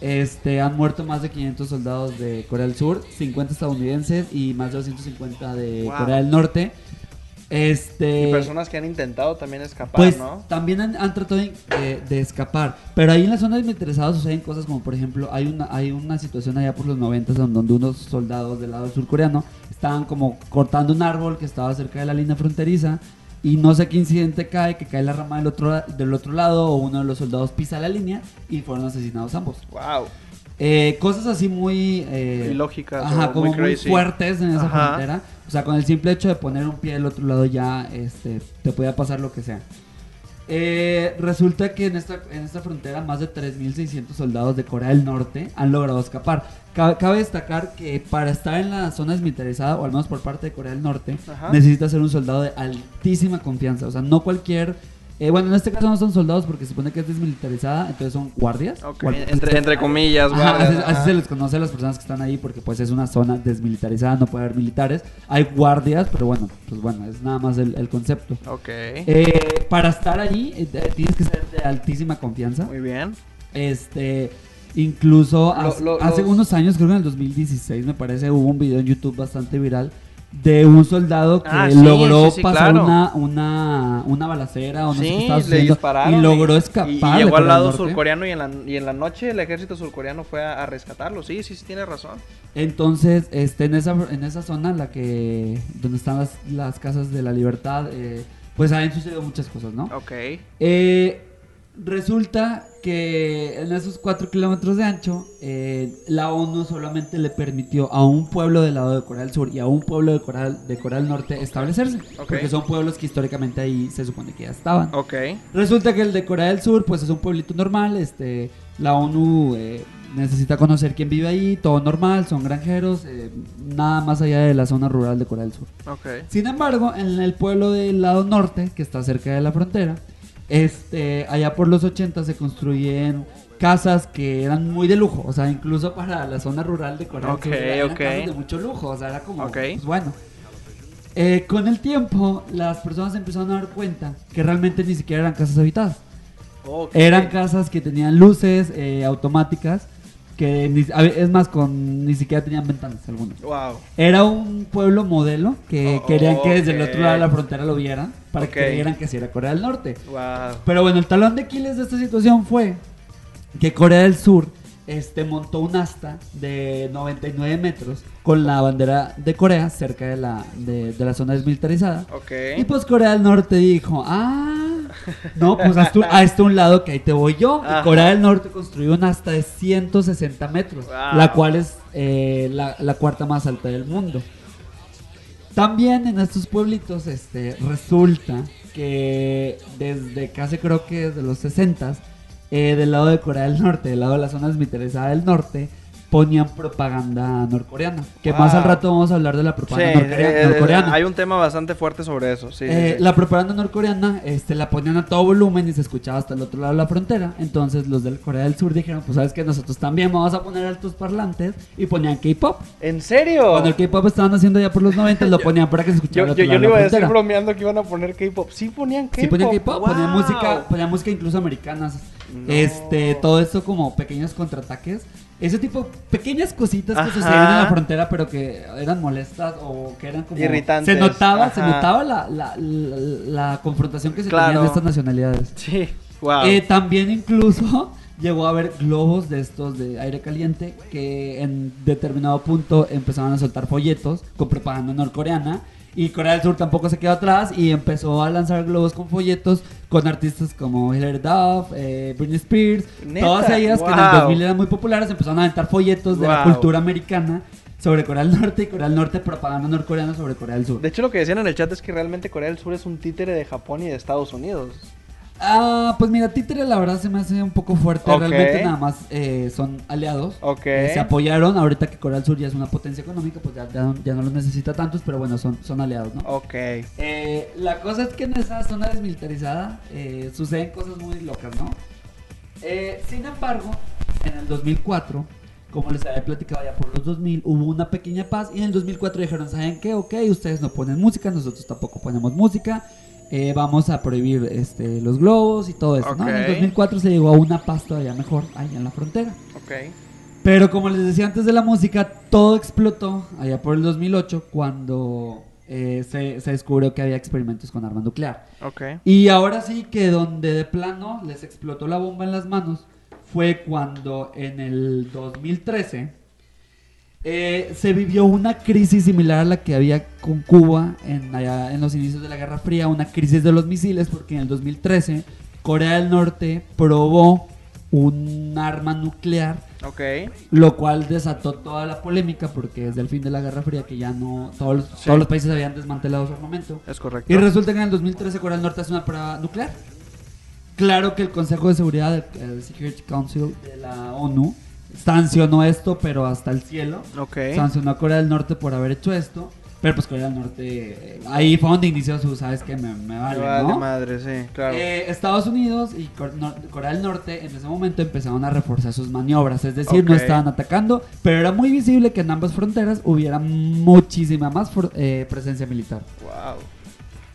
este, han muerto más de 500 soldados de Corea del Sur, 50 estadounidenses y más de 250 de Wow. Corea del Norte. Este, Y personas que han intentado también escapar, pues ¿no? también han, han tratado de, de- de escapar. Pero ahí en las zonas desmilitarizadas suceden cosas como, por ejemplo, hay una, hay una situación allá por los 90 donde, donde unos soldados del lado surcoreano estaban como cortando un árbol que estaba cerca de la línea fronteriza. Y no sé qué incidente cae, que cae la rama del otro, del otro lado o uno de los soldados pisa la línea y fueron asesinados ambos. Wow. Eh, cosas así muy... eh, Ilógicas Ajá, como muy fuertes en esa Ajá. frontera. O sea, con el simple hecho de poner un pie del otro lado ya este, te puede pasar lo que sea. Eh, resulta que en esta, en esta frontera más de 3.600 soldados de Corea del Norte han logrado escapar. Cabe, cabe destacar que para estar en la zona desmilitarizada, o al menos por parte de Corea del Norte, Ajá. necesitas ser un soldado de altísima confianza. O sea, no cualquier... eh, bueno, en este caso no son soldados porque se supone que es desmilitarizada, entonces son guardias. Ok, Guardias. Entre, entre comillas, Ajá, guardias, así, se les conoce a las personas que están ahí porque pues es una zona desmilitarizada, no puede haber militares. Hay guardias, pero bueno, pues bueno, es nada más el, el concepto. Ok. Eh, para estar allí eh, eh, tienes que ser de altísima confianza. Muy bien. Este, incluso Lo- hace, lo- hace los- unos años, creo que en el 2016 me parece, hubo un video en YouTube bastante viral de un soldado que Ah, sí, logró sí, sí, pasar claro. una, una, una balacera o no sé qué estaba sucediendo y logró escapar. Y, llegó al lado surcoreano y en, la, y en la noche el ejército surcoreano fue a, a rescatarlo. Sí, sí, sí, tiene razón. Entonces, este, en esa, en esa zona, la que, donde están las, las casas de la libertad, eh, pues han sucedido muchas cosas, ¿no? Ok. Eh, resulta que en esos 4 kilómetros de ancho, eh, la ONU solamente le permitió a un pueblo del lado de Corea del Sur y a un pueblo de Corea, de Corea del Norte establecerse. Porque son pueblos que históricamente ahí se supone que ya estaban. Ok. Resulta que el de Corea del Sur, pues es un pueblito normal, este, la ONU eh, necesita conocer quién vive ahí, todo normal, son granjeros, eh, nada más allá de la zona rural de Corea del Sur. Ok. Sin embargo, en el pueblo del lado norte, que está cerca de la frontera, este, allá por los 80 se construyen casas que eran muy de lujo, o sea, incluso para la zona rural de Corea Ok, eran ok. casas de mucho lujo, o sea, era como, pues bueno. Eh, con el tiempo, las personas empezaron a dar cuenta que realmente ni siquiera eran casas habitadas. Eran casas que tenían luces eh, automáticas, que ni- es más, con ni siquiera tenían ventanas algunas. Wow. Era un pueblo modelo que Oh, querían que desde el otro lado de la frontera lo vieran para que creyeran que sí era Corea del Norte. Wow. Pero bueno, el talón de Aquiles de esta situación fue que Corea del Sur este, montó un asta de 99 metros con la bandera de Corea cerca de la, de, de la zona desmilitarizada. Ok. Y pues Corea del Norte dijo, ah, No, pues hasta un, hasta un lado que ahí te voy yo. Ajá. Corea del Norte construyó una hasta de 160 metros, Wow. la cual es eh, la, la cuarta más alta del mundo. También en estos pueblitos este, resulta que desde casi creo que desde los 60 eh, del lado de Corea del Norte, del lado de la zona desmilitarizada del norte, ponían propaganda norcoreana. Que más al rato vamos a hablar de la Sí, propaganda eh, norcoreana. hay un tema bastante fuerte sobre eso. Sí, Eh, sí. La propaganda norcoreana este, la ponían a todo volumen y se escuchaba hasta el otro lado de la frontera. Entonces los del Corea del Sur dijeron, pues sabes que nosotros también vamos a poner altos parlantes y ponían K-pop. ¿En serio? Cuando el K-pop estaban haciendo ya por los 90 lo ponían para que se escuchara Yo, yo, yo le iba a decir bromeando que iban a poner K-pop. Sí ponían K-pop. Sí, ponían K-pop, ponían música, ponían música incluso americanas. No. Este, todo esto como pequeños contraataques. Ese tipo, pequeñas cositas que Ajá. sucedían en la frontera, pero que eran molestas o que eran como. Irritantes, Se notaba, se ajá. notaba la, la, la, la confrontación que se Claro. tenía en estas nacionalidades. Sí, wow. Eh, también incluso llegó a haber globos de estos de aire caliente que en determinado punto empezaban a soltar folletos con propaganda norcoreana y Corea del Sur tampoco se quedó atrás y empezó a lanzar globos con folletos con artistas como Hilary Duff, eh, Britney Spears, ¿Neta? todas ellas que en el Wow. 2000 eran muy populares empezaron a aventar folletos de la cultura americana sobre Corea del Norte y Corea del Norte propaganda norcoreana sobre Corea del Sur. De hecho, lo que decían en el chat es que realmente Corea del Sur es un títere de Japón y de Estados Unidos. Ah, pues mira, Títere la verdad se me hace un poco fuerte. Ok. Realmente nada más eh, son aliados. Ok. Eh, se apoyaron. Ahorita que Corea del Sur ya es una potencia económica, pues ya, ya, no- ya no los necesita tantos, pero bueno, son, son aliados, ¿no? Ok. Eh, la cosa es que en esa zona desmilitarizada eh, suceden cosas muy locas, ¿no? Eh, sin embargo, en el 2004, como les había platicado ya por los 2000, hubo una pequeña paz y en el 2004 dijeron, ¿saben qué? Ok, ustedes no ponen música, nosotros tampoco ponemos música, eh, vamos a prohibir este, los globos y todo eso, ¿no? En el Ok. 2004 se llegó a una paz todavía mejor ahí en la frontera. Pero como les decía antes de la música, todo explotó allá por el 2008 cuando eh, se, se descubrió que había experimentos con arma nuclear. Y ahora sí que donde de plano les explotó la bomba en las manos fue cuando en el 2013 eh, se vivió una crisis similar a la que había con Cuba en, allá en los inicios de la Guerra Fría, una crisis de los misiles, porque en el 2013 Corea del Norte probó un arma nuclear Ok. lo cual desató toda la polémica porque desde el fin de la Guerra Fría que ya no todos los, Sí. todos los países habían desmantelado su armamento Es correcto. y resulta que en el 2013 Corea del Norte hace una prueba nuclear claro que el Consejo de Seguridad el Security Council de la ONU sancionó esto pero hasta el cielo Ok. sancionó a Corea del Norte por haber hecho esto pero pues Corea del Norte eh, ahí fue donde inició su sabes que me, me vale, vale ¿no? madre, sí, claro. Eh, Estados Unidos y Cor- Corea del Norte en ese momento empezaron a reforzar sus maniobras, es decir, no estaban atacando, pero era muy visible que en ambas fronteras hubiera muchísima más eh, presencia militar. wow.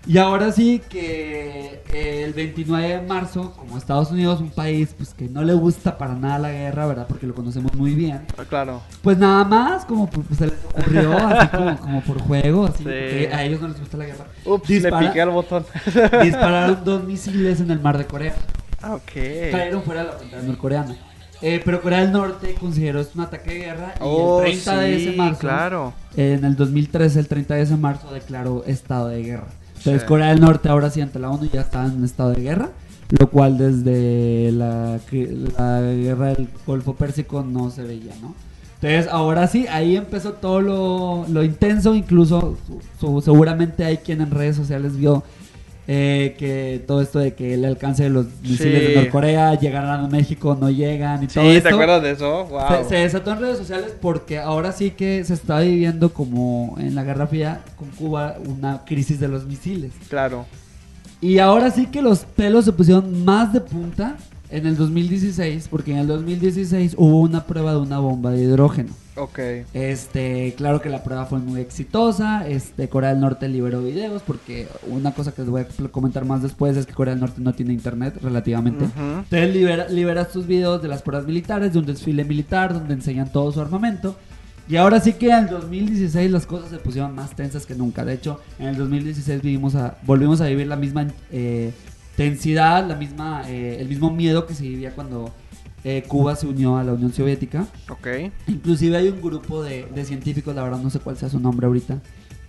Y ahora sí que eh, el 29 de marzo, como Estados Unidos, un país pues que no le gusta para nada la guerra, ¿verdad? Porque lo conocemos muy bien. Ah, Claro. Pues nada más, como pues, se les ocurrió, así como, como por juego, así, Sí. porque a ellos no les gusta la guerra. Ups, Dispara- le piqué al botón. Dispararon dos misiles en el mar de Corea. Ah, ok. cayeron fuera de la frontera norcoreana. Eh, pero Corea del Norte consideró esto un ataque de guerra y Oh, el 30 de ese sí, marzo, claro. en el 2013, el 30 de ese marzo, declaró estado de guerra. Entonces Sí. Corea del Norte ahora sí ante la ONU ya está en estado de guerra, lo cual desde la, guerra del Golfo Pérsico no se veía, ¿no? Entonces ahora sí, ahí empezó todo lo, lo intenso, incluso su- su- seguramente hay quien en redes sociales vio eh, que todo esto de que el alcance de los misiles Sí. de Norcorea llegarán a México, no llegan y todo Sí, esto. ¿te acuerdas de eso? Wow. Se, se desató en redes sociales porque ahora sí que se está viviendo como en la Guerra Fría con Cuba una crisis de los misiles. Claro. Y ahora sí que los pelos se pusieron más de punta en el 2016 porque en el 2016 hubo una prueba de una bomba de hidrógeno. Ok. Este, claro que la prueba fue muy exitosa. Este, Corea del Norte liberó videos porque una cosa que les voy a comentar más después es que Corea del Norte no tiene internet relativamente. Entonces libera, libera estos videos de las pruebas militares, de un desfile militar donde enseñan todo su armamento. Y ahora sí que en el 2016 las cosas se pusieron más tensas que nunca. De hecho, en el 2016 vivimos a, volvimos a vivir la misma eh, tensidad, la misma, eh, el mismo miedo que se vivía cuando eh, Cuba se unió a la Unión Soviética. Ok. Inclusive hay un grupo de, de científicos, la verdad no sé cuál sea su nombre ahorita,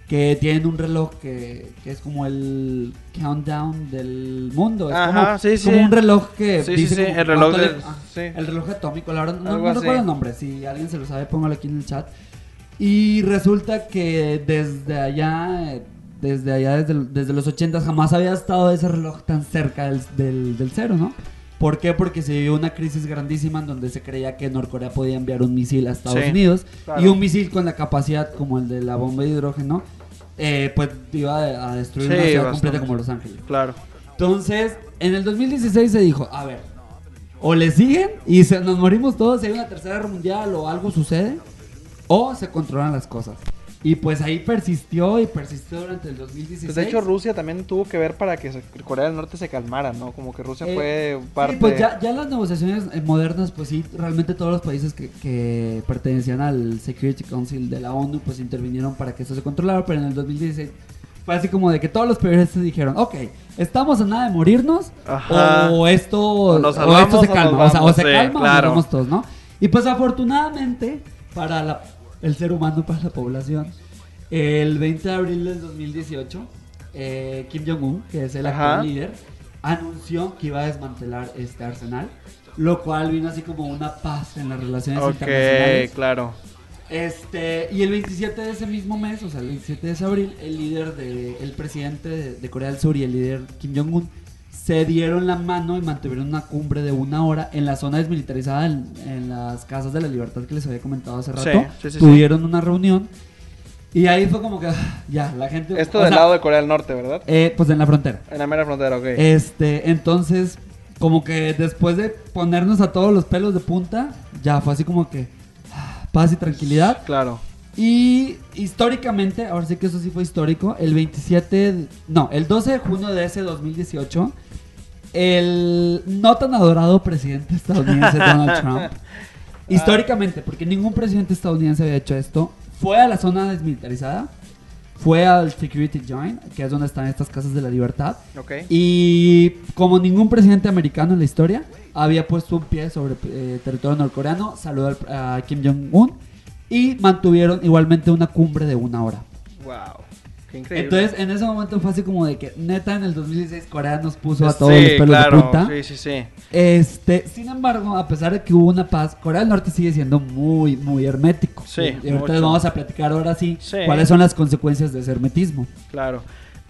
que tienen un reloj que, que es como el countdown del mundo. Es Ajá, como, sí, sí. como un reloj que Sí, sí, dice sí, como el reloj del- ah, sí. el reloj atómico, la verdad no, no recuerdo el nombre, si alguien se lo sabe póngalo aquí en el chat. Y resulta que desde allá, eh, desde allá, desde, desde los 80 jamás había estado ese reloj tan cerca del, del, del cero, ¿no? ¿Por qué? Porque se vivió una crisis grandísima en donde se creía que Norcorea podía enviar un misil a Estados Sí, Unidos claro. y un misil con la capacidad como el de la bomba de hidrógeno, eh, pues iba a, destruir Sí, una ciudad bastante. completa como Los Ángeles. Claro. Entonces, en el 2016 se dijo, a ver, o le siguen y se, nos morimos todos, si hay una tercera guerra mundial o algo sucede, o se controlan las cosas. Y pues ahí persistió y persistió durante el 2016. Pues de hecho Rusia también tuvo que ver para que Corea del Norte se calmara, ¿no? Como que Rusia Eh, fue Sí, parte... pues ya, ya las negociaciones eh, modernas, pues sí, realmente todos los países que, que pertenecían al Security Council de la ONU, pues intervinieron para que eso se controlara, pero en el 2016 fue así como de que todos los periodistas dijeron, ok, estamos a nada de morirnos, Ajá. o esto, O o nos esto se o calma, nos o sea, o se sí, calma o claro. nos vamos todos, ¿no? Y pues afortunadamente, para la- el ser humano, para la población, el 20 de abril del 2018, eh, Kim Jong-un, que es el Ajá. actual líder, anunció que iba a desmantelar este arsenal, lo cual vino así como una paz en las relaciones Ok, internacionales. claro. Este, y el 27 de ese mismo mes, o sea, el 27 de ese abril, el líder de, el presidente de, de Corea del Sur y el líder Kim Jong-un se dieron la mano y mantuvieron una cumbre de una hora en la zona desmilitarizada, en, en las casas de la libertad que les había comentado hace rato. sí, sí, sí. Tuvieron una reunión y ahí fue como que, ya, la gente... Esto del sea, lado de Corea del Norte, ¿verdad? eh, pues en la frontera. En la mera frontera, ok. Este, entonces, como que después de ponernos a todos los pelos de punta, ya fue así como que paz y tranquilidad. Claro. Y históricamente, ahora sí que eso sí fue histórico, el 27, de- no, el 12 de junio de ese 2018, el no tan adorado presidente estadounidense Donald Trump, históricamente, porque ningún presidente estadounidense había hecho esto, fue a la zona desmilitarizada, fue al Security Joint, que es donde están estas casas de la libertad, y como ningún presidente americano en la historia había puesto un pie sobre eh, territorio norcoreano, saludó al- a Kim Jong-un y mantuvieron igualmente una cumbre de una hora. Wow. Qué increíble. Entonces, en ese momento fue así como de que, neta, en el 2016 Corea nos puso a Sí, todos los pelos claro. de punta. Sí, sí, sí. Este, sin embargo, a pesar de que hubo una paz, Corea del Norte sigue siendo muy, muy hermético. Sí, Y ahorita mucho. vamos a platicar ahora sí, Sí. cuáles son las consecuencias de ese hermetismo. Claro.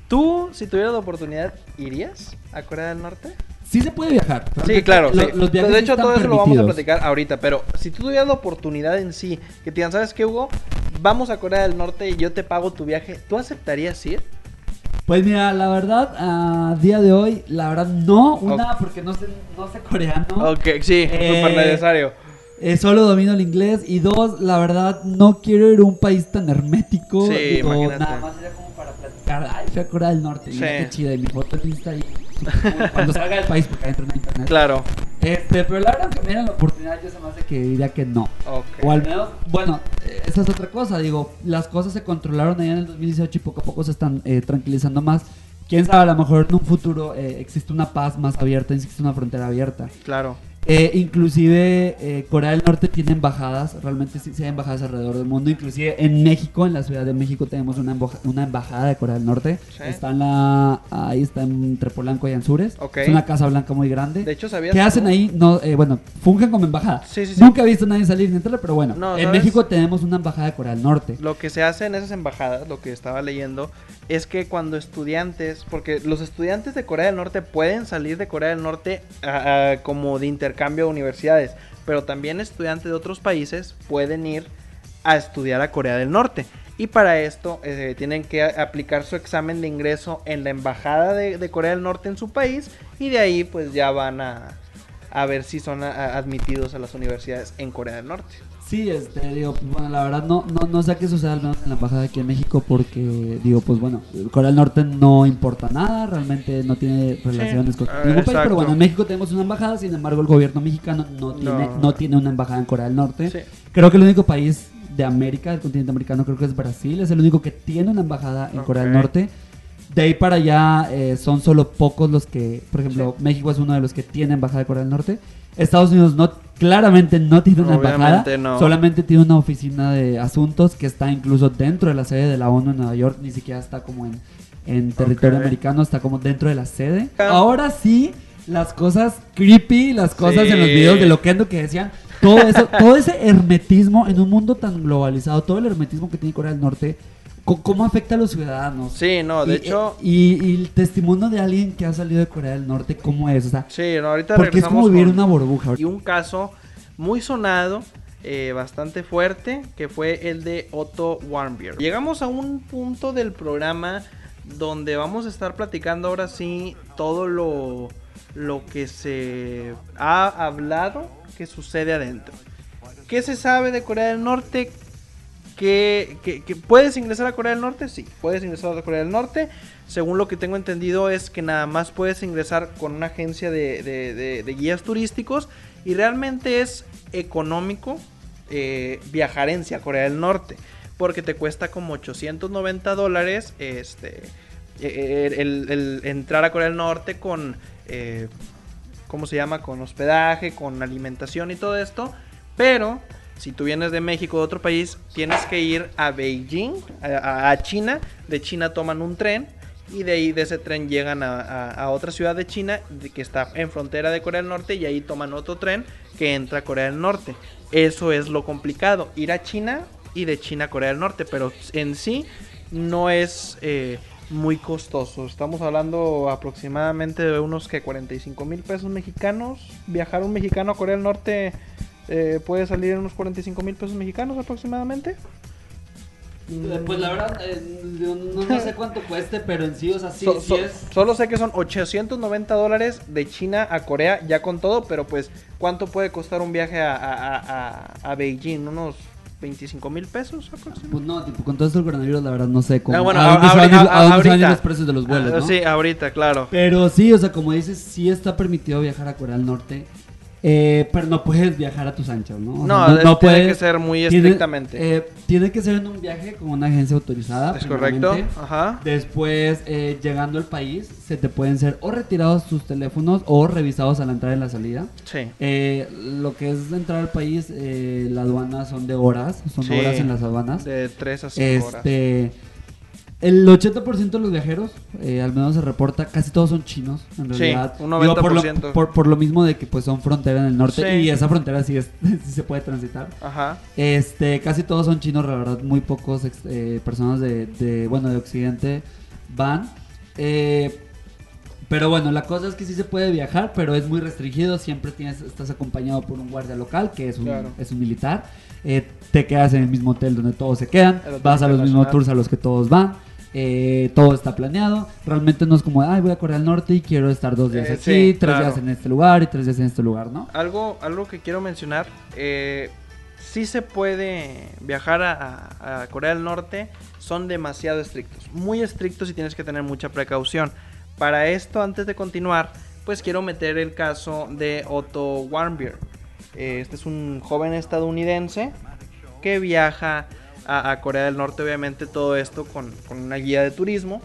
¿Tú, si tuvieras la oportunidad, irías a Corea del Norte? Sí se puede viajar. Sí, claro. lo- sí. Los viajes de hecho, están todo eso lo vamos a platicar ahorita. Pero si tú tuvieras la oportunidad en sí, que te digan, ¿sabes qué, Hugo? Vamos a Corea del Norte y yo te pago tu viaje. ¿Tú aceptarías ir? Pues mira, la verdad, a día de hoy, la verdad no. Una, porque no sé, no sé coreano. Ok, sí, Eh, súper necesario. Eh, solo domino el inglés. Y dos, la verdad, no quiero ir a un país tan hermético. Sí, Digo, imagínate. nada más Ay, fui a Corea del Norte. Mira Sí. qué chida. Y mi foto de Insta ahí. Cuando salga del país, porque no hay internet. Claro. Este, pero la verdad, que me dieran la oportunidad, yo se me hace que diría que no. Ok. O al menos, bueno, eh, esa es otra cosa. Digo, las cosas se controlaron allá en el 2018 y poco a poco se están eh, tranquilizando más. Quién sabe, a lo mejor en un futuro eh, existe una paz más abierta, existe una frontera abierta. Claro. Eh, inclusive eh, Corea del Norte tiene embajadas, realmente sí, sí hay embajadas alrededor del mundo. Inclusive en México, en la Ciudad de México, tenemos una, emboja- una embajada de Corea del Norte. Sí. Está en la, ahí está entre Polanco y Anzures. Ok. Es una casa blanca muy grande. De hecho, ¿sabías ¿Qué hacen ahí? No, eh, bueno, fungen como embajada. Sí. Nunca he visto a nadie salir ni entrar, pero bueno. No, en. México tenemos una embajada de Corea del Norte. Lo que se hace en esas embajadas, lo que estaba leyendo, es que cuando estudiantes, porque los estudiantes de Corea del Norte pueden salir de Corea del Norte como de intercambio a universidades, pero también estudiantes de otros países pueden ir a estudiar a Corea del Norte. Y para esto eh, tienen que aplicar su examen de ingreso en la embajada de, Corea del Norte en su país y de ahí pues ya van a, a ver si son admitidos a las universidades en Corea del Norte. Sí, este, digo, pues, bueno, la verdad no, no, no sé qué sucede al menos en la embajada aquí en México porque, digo, pues bueno, Corea del Norte no importa nada, realmente no tiene relaciones con ah, ningún país, pero bueno, en México tenemos una embajada, sin embargo el gobierno mexicano no tiene, No. no. tiene una embajada en Corea del Norte. Sí. Creo que el único país de América, del continente americano, creo que es Brasil, es el único que tiene una embajada en Corea del. Norte. De ahí para allá eh, son solo pocos los que, por ejemplo, México es uno de los que tiene embajada de Corea del Norte. Estados Unidos no claramente no tiene una embajada, no. solamente tiene una oficina de asuntos que está incluso dentro de la sede de la ONU en Nueva York, ni siquiera está como en, en territorio americano, está como dentro de la sede. Ah. Ahora sí, las cosas creepy, las cosas Sí. en los videos de Loquendo que decían, todo eso, todo ese hermetismo en un mundo tan globalizado, todo el hermetismo que tiene Corea del Norte, ¿cómo afecta a los ciudadanos? Sí, no, de Y- hecho, Y, y el testimonio de alguien que ha salido de Corea del Norte, ¿cómo es? O sea, sí, no, ahorita porque es como vivir con- una burbuja. Y un caso muy sonado, eh, bastante fuerte, que fue el de Otto Warmbier. Llegamos a un punto del programa donde vamos a estar platicando ahora sí todo lo, lo que se ha hablado que sucede adentro. ¿Qué se sabe de Corea del Norte? ¿Que, puedes ingresar a Corea del Norte? Sí, puedes ingresar a Corea del Norte. Según lo que tengo entendido es que nada más puedes ingresar con una agencia de, de- guías turísticos y realmente es económico eh, viajar en Corea del Norte porque te cuesta como 890 dólares este, eh, el, el entrar a Corea del Norte con, eh, ¿cómo se llama? Con hospedaje, con alimentación y todo esto, pero si tú vienes de México o de otro país, tienes que ir a Beijing, a, China. De China toman un tren y de ahí de ese tren llegan a, otra ciudad de China que está en frontera de Corea del Norte y ahí toman otro tren que entra a Corea del Norte. Eso es lo complicado, ir a China y de China a Corea del Norte, pero en sí no es eh, muy costoso. Estamos hablando aproximadamente de unos que 45 mil pesos mexicanos. Viajar un mexicano a Corea del Norte eh, puede salir en unos 45 mil pesos mexicanos aproximadamente. Eh, Pues la verdad, eh, no, no sé cuánto cueste, pero en sí, o sea, sí, So- sí so- es. Solo sé que son 890 dólares de China a Corea, ya con todo, pero pues, ¿cuánto puede costar un viaje a, a- a- a- Beijing? ¿Unos 25 mil pesos aproximadamente? Pues no, tipo, con todo esto del coronavirus, la verdad, no sé cómo. Ah, bueno, a dónde van a ahorita- a van a ir los precios de los vuelos, Ah, ¿no? Sí, ahorita, claro. Pero sí, o sea, como dices, sí está permitido viajar a Corea del Norte. Eh, pero no puedes viajar a tus anchas, ¿no? O No, sea, es- tiene que ser muy tiene- estrictamente. eh, Tiene, que ser en un viaje con una agencia autorizada. ¿Es correcto? Ajá. Después, eh, llegando al país, se te pueden ser o retirados tus teléfonos o revisados a la entrada y la salida. Sí. Eh, lo que es entrar al país, eh, la aduana son de horas, son Sí. horas en las aduanas. De 3 a 5 horas. El 80% de los viajeros, eh, al menos se reporta, casi todos son chinos, en Sí, realidad. un Digo, por, lo, 90%. por, por lo mismo de que pues son frontera en el norte Sí. y esa frontera sí, es, sí se puede transitar. Ajá. Este, casi todos son chinos, la verdad, muy pocos eh, personas de, de, bueno, de Occidente van. Eh, pero bueno, la cosa es que sí se puede viajar, pero es muy restringido. Siempre tienes, estás acompañado por un guardia local, que es un, Claro. es un militar. Eh, te quedas en el mismo hotel donde todos se quedan. Vas a los mismos tours a los que todos van. Eh, todo está planeado. Realmente no es como, ay, voy a Corea del Norte y quiero estar dos días Eh, aquí, sí, tres claro. días en este lugar y tres días en este lugar, ¿no? Algo, algo que quiero mencionar, eh, sí se puede viajar a, a- a Corea del Norte, son demasiado estrictos, muy estrictos y tienes que tener mucha precaución. Para esto, antes de continuar, pues quiero meter el caso de Otto Warmbier. Eh, Este es un joven estadounidense que viaja a, Corea del Norte, obviamente todo esto con, con una guía de turismo.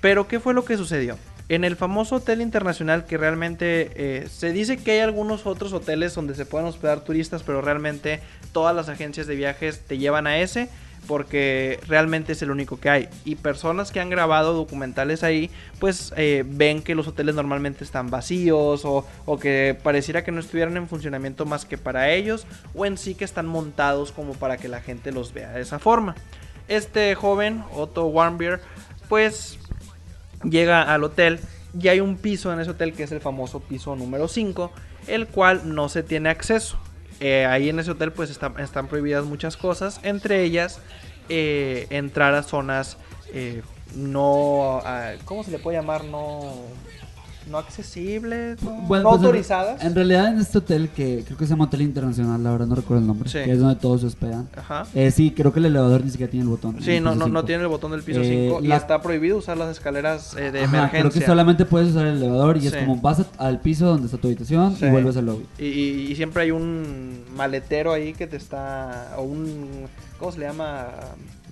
Pero ¿qué fue lo que sucedió? En el famoso hotel internacional que realmente eh, se dice que hay algunos otros hoteles donde se pueden hospedar turistas, pero realmente todas las agencias de viajes te llevan a ese porque realmente es el único que hay. Y personas que han grabado documentales ahí, pues eh, ven que los hoteles normalmente están vacíos o, o que pareciera que no estuvieran en funcionamiento más que para ellos o en sí que están montados como para que la gente los vea de esa forma. Este joven, Otto Warmbier, pues llega al hotel y hay un piso en ese hotel que es el famoso piso número 5, el cual no se tiene acceso. Eh, ahí en ese hotel pues está- están prohibidas muchas cosas, entre ellas eh, entrar a zonas eh, no, ah, ¿cómo se le puede llamar? No, no accesibles, no, Bueno, no pues, autorizadas. En, realidad en este hotel, que creo que se llama Hotel Internacional, la verdad no recuerdo el nombre, Sí. que es donde todos se hospedan. Ajá. Eh, sí, creo que el elevador ni siquiera tiene el botón. Sí, no, no, no tiene el botón del piso Eh, 5 y la- está prohibido usar las escaleras eh, de Ajá, emergencia. Creo que solamente puedes usar el elevador y es como vas a- al piso donde está tu habitación Sí. y vuelves al lobby. Y, y- y siempre hay un maletero ahí que te está. O un. ¿Cómo se le llama?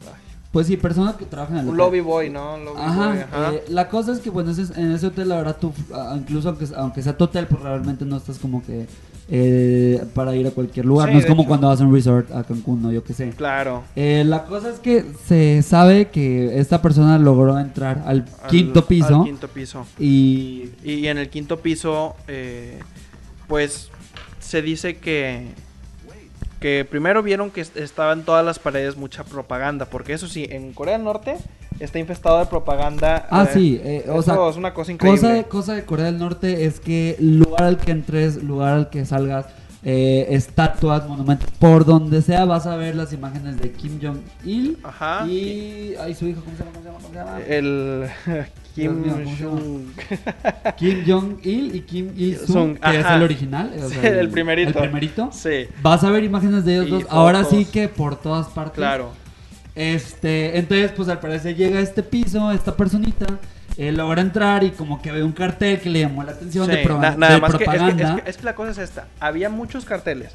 Ay, Pues sí, personas que trabajan en el Un hotel. lobby boy, ¿no? Un lobby Ajá, boy, ajá. eh, la cosa es que bueno, ese- en ese hotel la verdad tú, ah, incluso aunque, aunque sea tu hotel, pues realmente no estás como que eh, para ir a cualquier lugar, Sí, no es como hecho. cuando vas a un resort a Cancún, no, yo qué sé. Claro. Eh, la cosa es que se sabe que esta persona logró entrar al, Al- quinto piso Al quinto piso. y Y en el quinto piso, eh, pues se dice que que primero vieron que est- estaba en todas las paredes mucha propaganda, porque eso sí, en Corea del Norte está infestado de propaganda. Ah, eh, sí, eh, o sea, es una cosa increíble. Cosa de, cosa de Corea del Norte es que lugar al que entres, lugar al que salgas, eh, estatuas, monumentos, por donde sea vas a ver las imágenes de Kim Jong-il Ajá. y... Ay, su hijo, ¿cómo se llama? ¿Cómo se llama? ¿Cómo se llama? El Kim. Jong. Kim Jong-il y Kim Il-sung, Sung, que es el original. o Sí, el primerito. El primerito. Sí, Vas a ver imágenes de ellos Y dos, ahora sí que por todas partes. claro. Este, entonces, pues al parecer llega a este piso, esta personita, eh, logra entrar y como que ve un cartel que le llamó la atención de, Sí, na- nada de más que es, que propaganda. es que- es que la cosa es esta. Había muchos carteles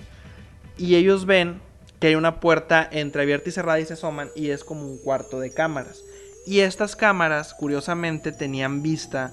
y ellos ven que hay una puerta entreabierta y cerrada y se asoman y es como un cuarto de cámaras. Y estas cámaras, curiosamente, tenían vista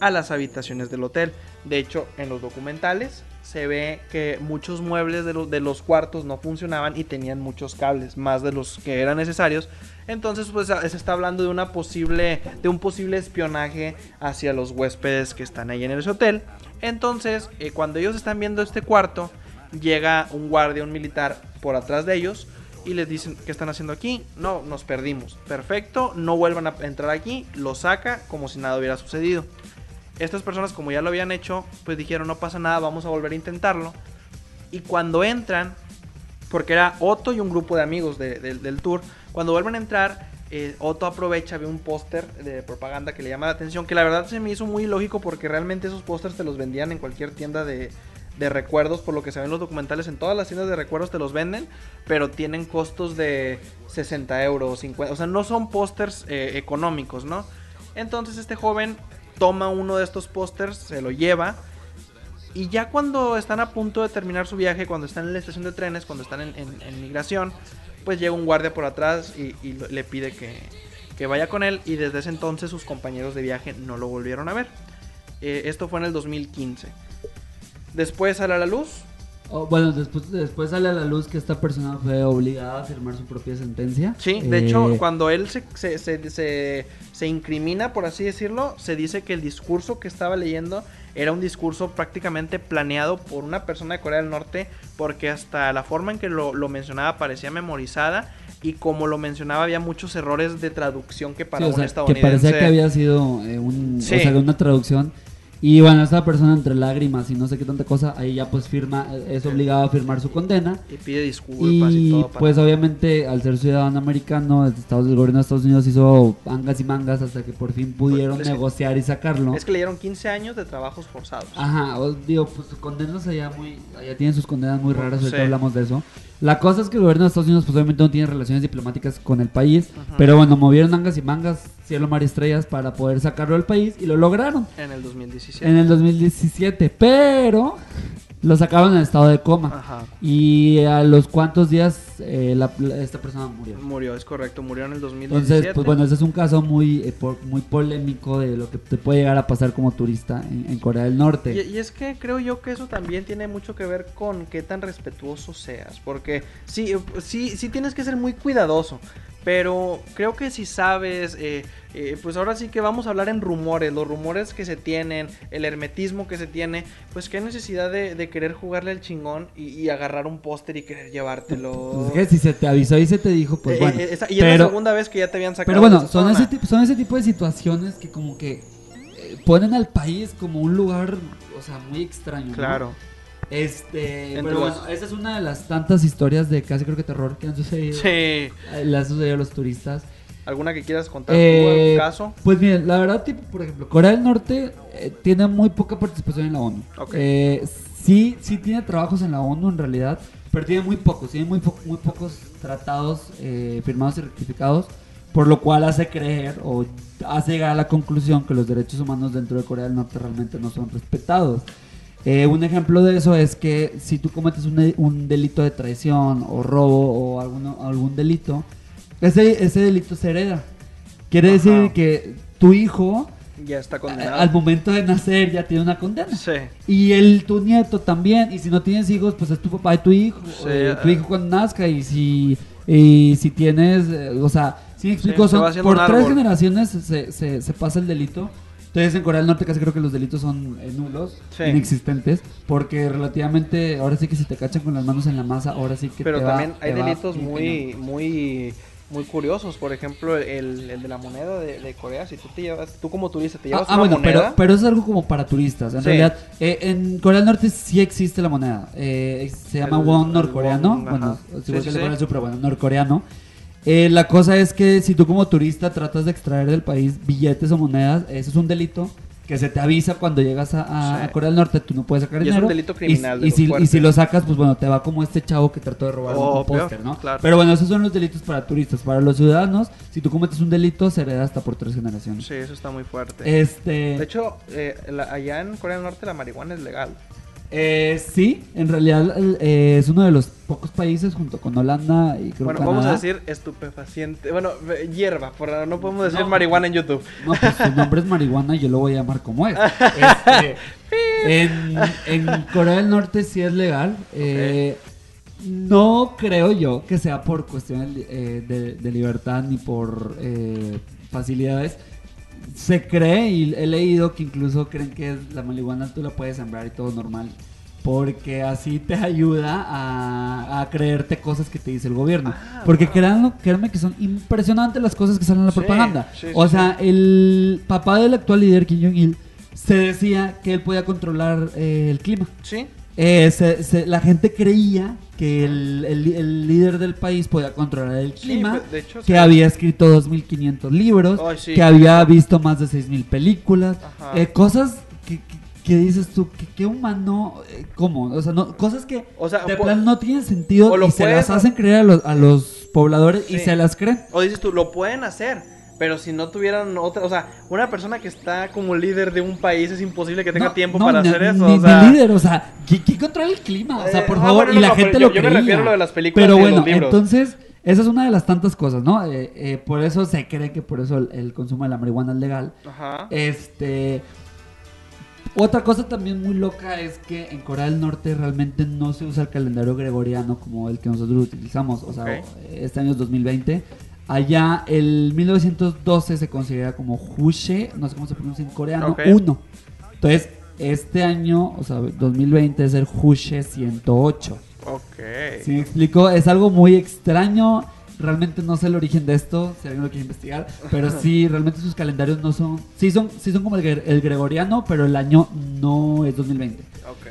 a las habitaciones del hotel. De hecho, en los documentales se ve que muchos muebles de, los- de los cuartos no funcionaban y tenían muchos cables, más de los que eran necesarios. Entonces, pues se está hablando de una posible, de un posible espionaje hacia los huéspedes que están ahí en ese hotel. Entonces, eh, cuando ellos están viendo este cuarto, llega un guardia, un militar por atrás de ellos y les dicen, ¿qué están haciendo aquí? No, nos perdimos. Perfecto, no vuelvan a entrar aquí, lo saca como si nada hubiera sucedido. Estas personas, como ya lo habían hecho, pues dijeron, no pasa nada, vamos a volver a intentarlo. Y cuando entran, porque era Otto y un grupo de amigos de- de- del tour, cuando vuelven a entrar, eh, Otto aprovecha, ve un póster de propaganda que le llama la atención, que la verdad se me hizo muy lógico porque realmente esos pósters te los vendían en cualquier tienda de, de recuerdos, por lo que se ven en los documentales, en todas las tiendas de recuerdos te los venden, pero tienen costos de 60 euros, 50, o sea, no son pósters eh, económicos, ¿no? Entonces este joven toma uno de estos pósters, se lo lleva, y ya cuando están a punto de terminar su viaje, cuando están en la estación de trenes, cuando están en, migración, pues llega un guardia por atrás y, le pide que, que vaya con él y desde ese entonces sus compañeros de viaje no lo volvieron a ver. Eh, esto fue en el 2015. Después sale a la luz. Oh, bueno, después, después sale a la luz que esta persona fue obligada a firmar su propia sentencia. Sí, de Eh, hecho, cuando él se, se, se, se- se incrimina, por así decirlo, se dice que el discurso que estaba leyendo era un discurso prácticamente planeado por una persona de Corea del Norte, porque hasta la forma en que lo, lo mencionaba parecía memorizada y como lo mencionaba había muchos errores de traducción que para sí, o un sea, que parecía que había sido eh, un, Sí. o sea, una traducción. Y bueno, esta persona entre lágrimas y no sé qué tanta cosa, ahí ya pues firma, es obligado a firmar su condena. Y pide disculpas y, Y todo. para- pues obviamente al ser ciudadano americano, el, Estados, el gobierno de Estados Unidos hizo mangas y mangas hasta que por fin pudieron Pues, que- negociar y sacarlo. Es que le dieron 15 años de trabajos forzados. Ajá, os digo, pues sus condenas allá muy, allá tienen sus condenas muy raras, ahorita Sí. hablamos de eso. La cosa es que el gobierno de Estados Unidos pues obviamente no tiene relaciones diplomáticas con el país, Ajá. pero bueno, movieron mangas y mangas, cielo, mar y estrellas para poder sacarlo del país y lo lograron En el 2017. en el 2017, pero lo sacaron en estado de coma. Ajá. Y a los cuantos días eh, la- la- esta persona murió. Murió, es correcto, murió en el 2017. Entonces, pues bueno, ese es un caso muy, eh, por- muy polémico de lo que te puede llegar a pasar como turista en, en Corea del Norte. Y, y es que creo yo que eso también tiene mucho que ver con qué tan respetuoso seas. Porque sí, sí, sí tienes que ser muy cuidadoso. Pero creo que si sabes, eh, eh, pues ahora sí que vamos a hablar en rumores, los rumores que se tienen, el hermetismo que se tiene, pues qué necesidad de, de querer jugarle al chingón y, y agarrar un póster y querer llevártelo. Pues es que si se te avisó y se te dijo, pues Eh, bueno. eh, esa- y es la pero, segunda vez que ya te habían sacado. pero bueno, son ese, tipo, son ese tipo de situaciones que como que eh, ponen al país como un lugar, o sea, muy extraño. ¿no? Este, Entre pero los- bueno, esa es una de las tantas historias de casi creo que terror que han sucedido. Sí. eh, Le ha sucedido a los turistas. ¿Alguna que quieras contar Eh, caso? Pues miren, la verdad, tipo, por ejemplo, Corea del Norte eh, tiene muy poca participación en la ONU. Ok. Eh, sí, sí tiene trabajos en la ONU en realidad, pero tiene muy pocos, tiene muy, po- muy pocos tratados firmados y rectificados, por lo cual hace creer o hace llegar a la conclusión que los derechos humanos dentro de Corea del Norte realmente no son respetados. Eh, un ejemplo de eso es que si tú cometes un, un delito de traición o robo o alguno- algún delito, ese, ese delito se hereda. Quiere Ajá. decir que tu hijo, Ya está condenado. al momento de nacer, ya tiene una condena. Sí. Y el tu nieto también. Y si no tienes hijos, pues es tu papá y tu hijo. Sí, eh, tu hijo cuando nazca. Y si, y si tienes, eh, o sea, si me explico, se va son, haciendo por tres generaciones se, se, se pasa el delito. Entonces en Corea del Norte casi creo que los delitos son eh, nulos, Sí. inexistentes, porque relativamente, ahora sí que si te cachan con las manos en la masa, ahora sí que Pero te va- también hay te delitos muy, muy, muy curiosos. Por ejemplo, el, el de la moneda de, de Corea. Si tú te llevas, tú como turista te Ah, llevas ah, una bueno, pero, moneda. pero eso es algo como para turistas. En Sí. realidad, eh, en Corea del Norte sí existe la moneda. Eh, se llama El- won el norcoreano. won, bueno, si Sí, sí. Corea pero bueno, norcoreano. Eh, la cosa es que si tú como turista tratas de extraer del país billetes o monedas, eso es un delito que se te avisa cuando llegas a, a- Sí. a Corea del Norte, tú no puedes sacar Y es un dinero. delito criminal Y, si, y si lo sacas, pues bueno, te va como este chavo que trató de robar un- póster, ¿no? claro. Pero bueno, esos son los delitos para turistas. Para los ciudadanos, si tú cometes un delito, se hereda hasta por tres generaciones. Sí, eso está muy fuerte. Este. De hecho, eh, la- allá en Corea del Norte la marihuana es legal. Eh, sí, en realidad eh, es uno de los pocos países junto con Holanda y creo bueno, Canadá. vamos a decir estupefaciente. Bueno, hierba, por, no podemos decir No. marihuana en YouTube. No, pues su nombre es marihuana y yo lo voy a llamar como es. Este, en, en Corea del Norte sí es legal. eh, No creo yo que sea por cuestiones eh, de, de libertad ni por eh, facilidades. Se cree y he leído que incluso creen que la marihuana tú la puedes sembrar y todo normal. Porque así te ayuda a, a creerte cosas que te dice el gobierno. Ah, Porque wow. créanlo, créanme que son impresionantes las cosas que salen en la Sí, propaganda. sí, o sí, sea, el papá del actual líder, Kim Jong-il, se decía que él podía controlar eh, el clima. Sí. Eh, se- se- la gente creía que el, el- el líder del país podía controlar el clima, pues, hecho, que sí. había escrito 2.500 libros, Ay, sí. que había visto más de 6.000 películas, eh, cosas que, que- que dices tú, que qué humano, eh, ¿cómo? O sea, no, cosas que O sea, de plan no tienen sentido y se las hacen creer a los, a los pobladores y se las creen. O dices tú, lo pueden hacer. Pero si no tuvieran otra, o sea, una persona que está como líder de un país es imposible que tenga No, tiempo no, para ni- hacer eso. Ni, o sea, ni líder, o sea, ¿quién, quién controla el clima? O sea, Eh, por ah, favor, bueno, y la gente pero lo yo- yo me refiero a lo de las películas Pero y bueno, los libros. entonces, esa es una de las tantas cosas, ¿no? Eh, eh, por eso se cree que por eso el, el consumo de la marihuana es legal. Ajá. Este. Otra cosa también muy loca es que en Corea del Norte realmente no se usa el calendario gregoriano como el que nosotros utilizamos. O sea, Ok. este año es 2020. Allá el 1912 se considera como Hushe, no sé cómo se pronuncia en coreano, Ok. 1. Entonces, este año, o sea, 2020 es el Hushe 108. Ok. Si me explico, es algo muy extraño. Realmente no sé el origen de esto, si alguien lo quiere investigar. Pero sí, realmente sus calendarios no son. Sí son, sí son como el, gre- el gregoriano, pero el año no es 2020. Ok.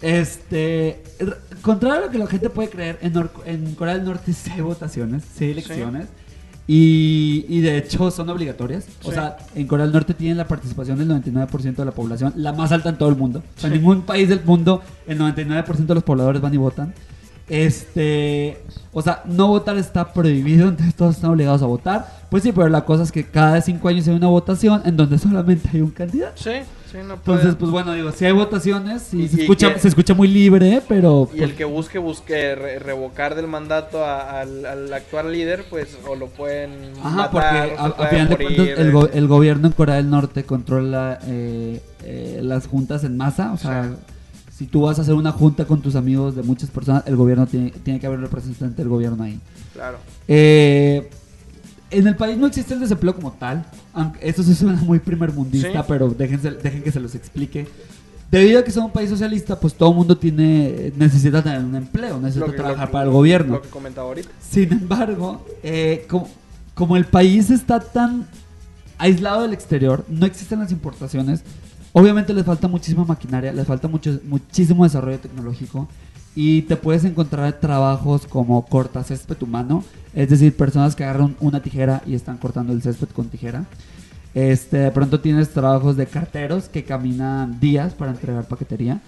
Este. Contrario a lo que la gente puede creer, en, Nor- en Corea del Norte sí hay votaciones, sí hay elecciones. Y, y de hecho son obligatorias. O sea, en Corea del Norte tienen la participación del 99% de la población, la más alta en todo el mundo. O sea, en ningún país del mundo el 99% de los pobladores van y votan. Este, o sea, no votar está prohibido, entonces todos están obligados a votar. Pues sí, pero la cosa es que cada cinco años hay una votación en donde solamente hay un candidato. Sí, sí, no puede. Entonces, pues bueno, digo, si hay votaciones, y Y- se, y escucha, que- se escucha muy libre, pero... Y el que busque, busque re- revocar del mandato a- al, al actual líder, pues o lo pueden Ajá, matar, porque a, a final de morir, cuentas el, eh. go- el gobierno en Corea del Norte controla eh, eh, las juntas en masa. O sea, si tú vas a hacer una junta con tus amigos de muchas personas, el gobierno tiene, tiene que haber un representante del gobierno ahí. Claro. Eh, en el país no existe el desempleo como tal. Aunque esto sí suena muy primermundista, Sí. pero déjense, dejen que se los explique. Debido a que somos un país socialista, pues todo el mundo tiene necesita tener un empleo, necesita que- trabajar que- para el gobierno. Lo que comentaba ahorita. Sin embargo, eh, como, como el país está tan aislado del exterior, no existen las importaciones. Obviamente les falta muchísima maquinaria, les falta mucho, muchísimo desarrollo tecnológico. Y te puedes encontrar trabajos como corta césped humano, es decir, personas que agarran una tijera y están cortando el césped con tijera. Este, de pronto tienes trabajos de carteros que caminan días para entregar paquetería.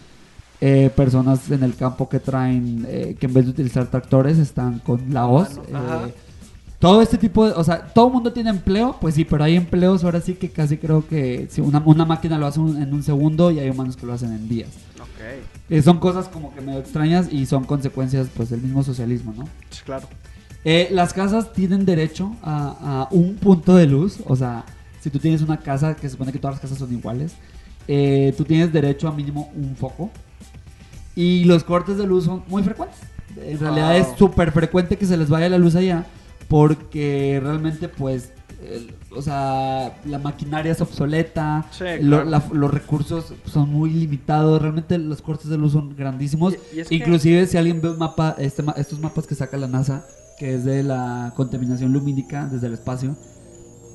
Eh, personas en el campo que traen, eh, que en vez de utilizar tractores están con la hoz. Eh, todo este tipo de, o sea, todo el mundo tiene empleo, pues sí, pero hay empleos ahora sí que casi creo que si una, una máquina lo hace un- en un segundo y hay humanos que lo hacen en días. Eh, son cosas como que medio extrañas y son consecuencias pues del mismo socialismo, ¿no? Sí, claro. Eh, las casas tienen derecho a, a un punto de luz, o sea, si tú tienes una casa, que se supone que todas las casas son iguales, eh, tú tienes derecho a mínimo un foco. Y los cortes de luz son muy frecuentes. En realidad es súper frecuente que se les vaya la luz allá, porque realmente pues, el- o sea, la maquinaria es obsoleta, Sí, lo- claro. la- los recursos son muy limitados, realmente los cortes de luz son grandísimos. Y- y es que- Inclusive si alguien ve un mapa, este, estos mapas que saca la NASA, que es de la contaminación lumínica desde el espacio,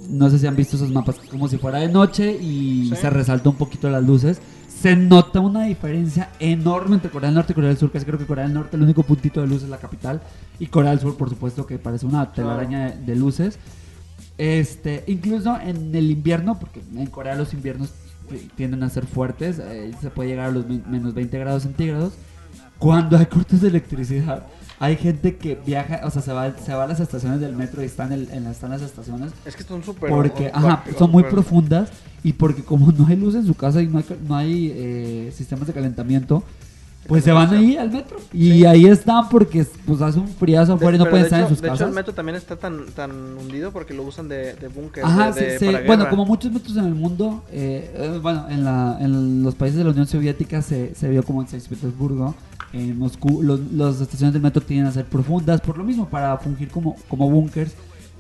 no sé si han visto esos mapas, como si fuera de noche y Sí. se resalta un poquito las luces. Se nota una diferencia enorme entre Corea del Norte y Corea del Sur, casi creo que Corea del Norte el único puntito de luz es la capital y Corea del Sur por supuesto que parece una telaraña de, de luces. Este, incluso en el invierno, porque en Corea los inviernos tienden a ser fuertes, eh, se puede llegar a los men- menos 20 grados centígrados. Cuando hay cortes de electricidad, hay gente que viaja, o sea, se va, se va a las estaciones del metro y están en, en las, están las estaciones Es que son súper. porque ajá, son muy profundas y porque como no hay luz en su casa y no hay, no hay eh, sistemas de calentamiento, pues se van ahí al metro y Sí. ahí están porque pues hace un friazo De- afuera y no pueden de estar en hecho- sus De hecho, el casas. metro también está tan, tan hundido porque lo usan de, de búnker. Ajá, de, de- se- se- para bueno, como muchos metros en el mundo, eh, eh, bueno, en, la, en los países de la Unión Soviética se, se vio como en San Petersburgo, en Moscú, los, las estaciones del metro tienen a ser profundas, por lo mismo, para fungir como, como búnkers.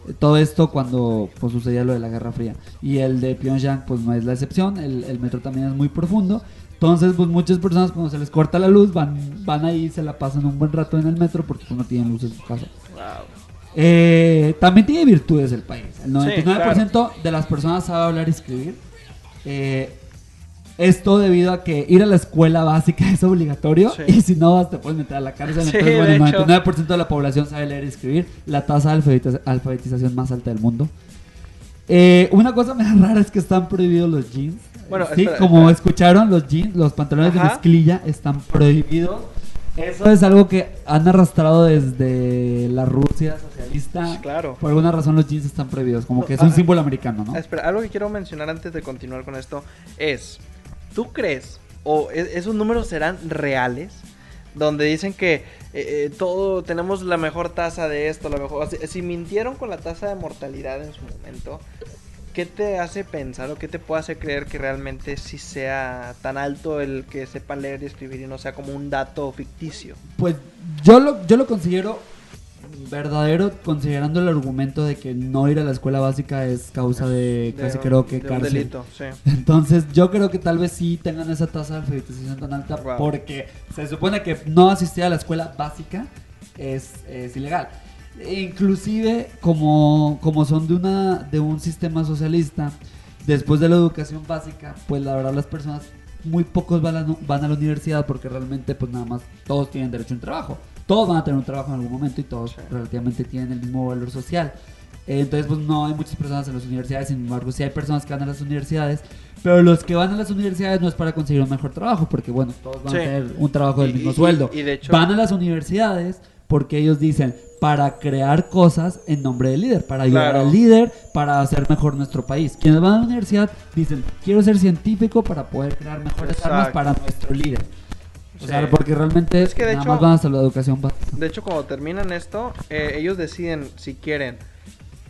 Eh, Todo esto cuando pues, sucedía lo de la Guerra Fría. Y el de Pyongyang, pues no es la excepción, el, el metro también es muy profundo. Entonces, pues muchas personas cuando se les corta la luz van, van ahí, se la pasan un buen rato en el metro porque pues, no tienen luz en su casa. Wow. Eh, también tiene virtudes el país. El 99% Sí, claro. de las personas sabe hablar y escribir. Eh, esto debido a que ir a la escuela básica es obligatorio Sí. y si no vas te puedes meter a la cárcel. Sí, Entonces, bueno, de el hecho. 99% de la población sabe leer y escribir. La tasa de alfabetiz- alfabetización más alta del mundo. Eh, una cosa da rara es que están prohibidos los jeans. Bueno, sí, espera, como espera. escucharon, los jeans, los pantalones de mezclilla están prohibidos. Eso es algo que han arrastrado desde la Rusia socialista. Claro. Por alguna razón los jeans están prohibidos, como No, que es un ah, símbolo americano, ¿no? Espera, algo que quiero mencionar antes de continuar con esto es, ¿tú crees o e- esos números serán reales? Donde dicen que eh, eh, todo tenemos la mejor tasa de esto, la mejor. o sea, si mintieron con la tasa de mortalidad en su momento, ¿qué te hace pensar o qué te puede hacer creer que realmente sí sea tan alto el que sepan leer y escribir y no sea como un dato ficticio? Pues yo lo, yo lo considero verdadero considerando el argumento de que no ir a la escuela básica es causa de, casi un- creo que de un cárcel. delito, sí. Entonces yo creo que tal vez sí tengan esa tasa de alfabetización tan alta Wow. porque se supone que no asistir a la escuela básica es, es ilegal. Inclusive como, como son de, una, de un sistema socialista, después de la educación básica, pues la verdad las personas, muy pocos van a, la- van a la universidad porque realmente pues nada más todos tienen derecho a un trabajo. Todos van a tener un trabajo en algún momento y todos Sí. relativamente tienen el mismo valor social. Eh, Entonces, pues no hay muchas personas en las universidades, sin embargo, sí hay personas que van a las universidades, pero los que van a las universidades no es para conseguir un mejor trabajo, porque bueno, todos van Sí. a tener un trabajo del Y- mismo y- sueldo. y de hecho- Van a las universidades porque ellos dicen, para crear cosas en nombre del líder, para ayudar Claro. al líder, para hacer mejor nuestro país. Quienes van a la universidad dicen, quiero ser científico para poder crear mejores armas Exacto. para nuestro líder. O Sí. sea, porque realmente Es que de nada hecho- más van hasta la educación básica. De hecho, cuando terminan esto, eh, ellos deciden si quieren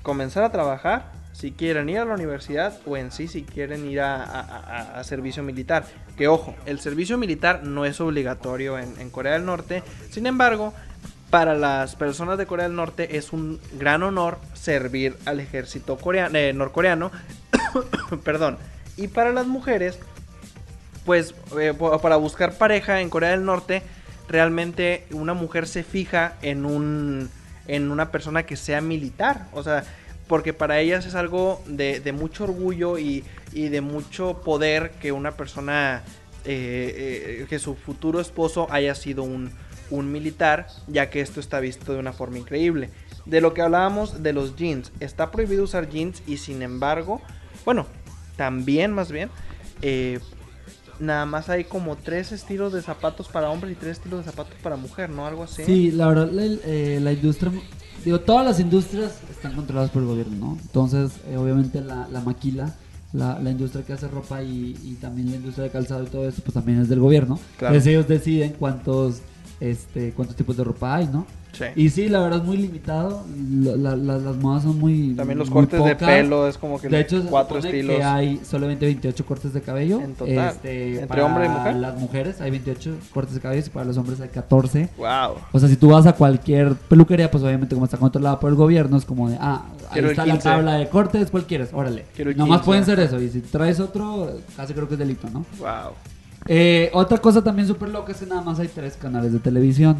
comenzar a trabajar, si quieren ir a la universidad o en sí si quieren ir a, a- a- a servicio militar. Que ojo, el servicio militar no es obligatorio en, en Corea del Norte. Sin embargo, para las personas de Corea del Norte es un gran honor servir al ejército coreano, eh, norcoreano. Perdón. Y para las mujeres pues eh, para buscar pareja en Corea del Norte, realmente una mujer se fija en un en una persona que sea militar, o sea, porque para ellas es algo de, de mucho orgullo y, y de mucho poder que una persona, eh, eh, que su futuro esposo haya sido un, un militar, ya que esto está visto de una forma increíble. De lo que hablábamos de los jeans, está prohibido usar jeans y sin embargo, bueno, también más bien, eh, nada más hay como tres estilos de zapatos para hombres y tres estilos de zapatos para mujer, ¿no? Algo así. Sí, la verdad, la, eh, la industria, digo, todas las industrias están controladas por el gobierno, ¿no? Entonces, eh, obviamente la, la maquila, la, la industria que hace ropa y, y también la industria de calzado y todo eso, pues también es del gobierno. Claro. Entonces ellos deciden cuántos este, cuántos tipos de ropa hay, ¿no? Sí. Y sí, la verdad es muy limitado. la- la- la- las modas son muy. También los muy cortes de pelo es como que De hecho, cuatro estilos. que hay solamente 28 cortes de cabello. En total. Este, ¿Entre para hombre y mujer? las mujeres hay 28 cortes de cabello y para los hombres hay 14. Wow. O sea, si tú vas a cualquier peluquería, pues obviamente como está controlada por el gobierno, es como de, ah, ahí Quiero está la 15. tabla de cortes, ¿cuál quieres? Órale. Quiero Nomás 15. pueden ser eso. Y si traes otro, casi creo que es delito, ¿no? Wow. Eh, otra cosa también súper loca es que nada más hay tres canales de televisión.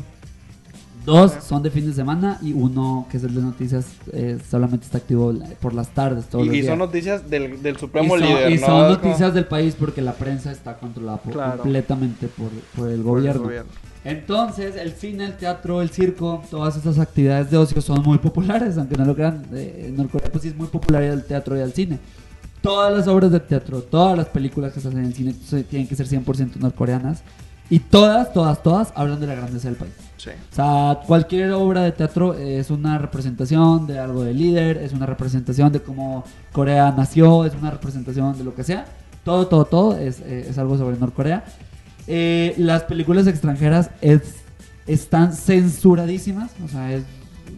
Dos son de fin de semana y uno, que es el de noticias, eh, solamente está activo por las tardes. Todos los Y, y días. son noticias del, del Y supremo son- líder, y son noticias del país porque la prensa está controlada por- Claro. completamente por, por el por el gobierno. Entonces, el cine, el teatro, el circo, todas estas actividades de ocio son muy populares, aunque no lo crean. eh, en Norcorea, pues sí es muy popular al teatro y al cine. Todas las obras de teatro, todas las películas que se hacen en cine tienen que ser 100% norcoreanas. Y todas, todas, todas hablan de la grandeza del país. Sí. O sea, cualquier obra de teatro es una representación de algo de líder, es una representación de cómo Corea nació, es una representación de lo que sea. Todo, todo, todo es, eh, es algo sobre Norcorea. Eh, las películas extranjeras es- están censuradísimas, o sea, es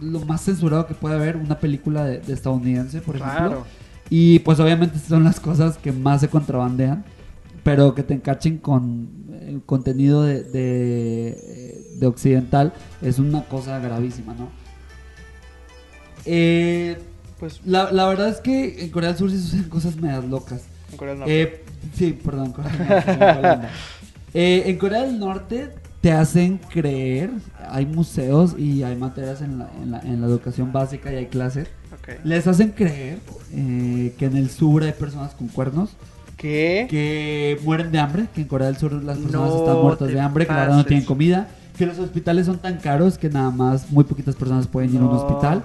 lo más censurado que puede haber una película de, de estadounidense, por ejemplo. Y pues obviamente son las cosas que más se contrabandean, pero que te encachen con eh, contenido de, de, eh, de occidental es una cosa gravísima, ¿no? Eh, Pues la, la verdad es que en Corea del Sur sí suceden cosas medias locas. en Corea del Norte. Eh, sí, perdón, Corea del Norte, onda. Eh, en Corea del Norte te hacen creer, hay museos y hay materias en la, en la, en la educación básica y hay clases, Ok. les hacen creer eh, que en el sur hay personas con cuernos, ¿Qué? que mueren de hambre, que en Corea del Sur las personas No están muertas de hambre, que verdad no tienen comida, que los hospitales son tan caros que nada más muy poquitas personas pueden ir a un No. hospital.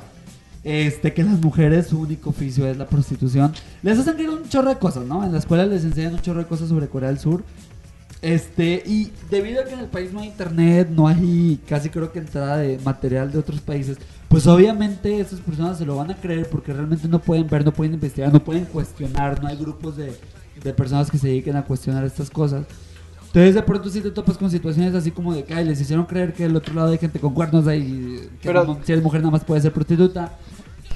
Este, que las mujeres su único oficio es la prostitución. Les hacen creer un chorro de cosas, ¿no? En la escuela les enseñan un chorro de cosas sobre Corea del Sur. Este, y debido a que en el país no hay internet, no hay casi creo que entrada de material de otros países, pues obviamente esas personas se lo van a creer porque realmente no pueden ver, no pueden investigar, no pueden cuestionar, no hay grupos de, de personas que se dediquen a cuestionar estas cosas. Entonces de pronto sí te topas con situaciones así como de que ay, les hicieron creer que del otro lado hay gente con cuernos ahí, que Pero- no- si eres mujer nada más puede ser prostituta.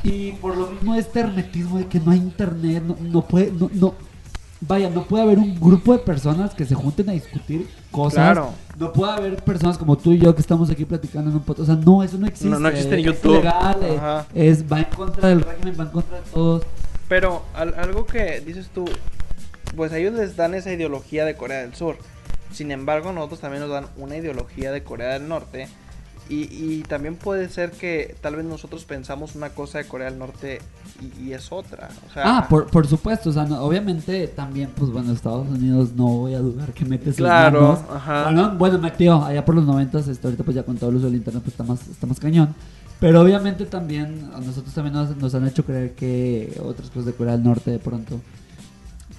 Y por lo mismo este hermetismo de que no hay internet, no, no puede, no, no, vaya, no puede haber un grupo de personas que se junten a discutir cosas. Claro. No puede haber personas como tú y yo que estamos aquí platicando en un podcast. O sea, no, eso no existe. No- no existe en YouTube. es, va en contra del régimen, va en contra de todos. Pero al- algo que dices tú, pues ellos les dan esa ideología de Corea del Sur. Sin embargo, nosotros también nos dan una ideología de Corea del Norte. Y, y también puede ser que tal vez nosotros pensamos una cosa de Corea del Norte y, y es otra. O sea, Ah, por, por supuesto, o sea, no- obviamente también, pues bueno, Estados Unidos no voy a dudar que mete sus Claro, manos. ajá. Bueno, bueno, metió allá por los 90, este, ahorita pues ya con todo el uso del internet pues está más, está más cañón. Pero obviamente también, a nosotros también nos, nos han hecho creer que otras cosas de Corea del Norte de pronto.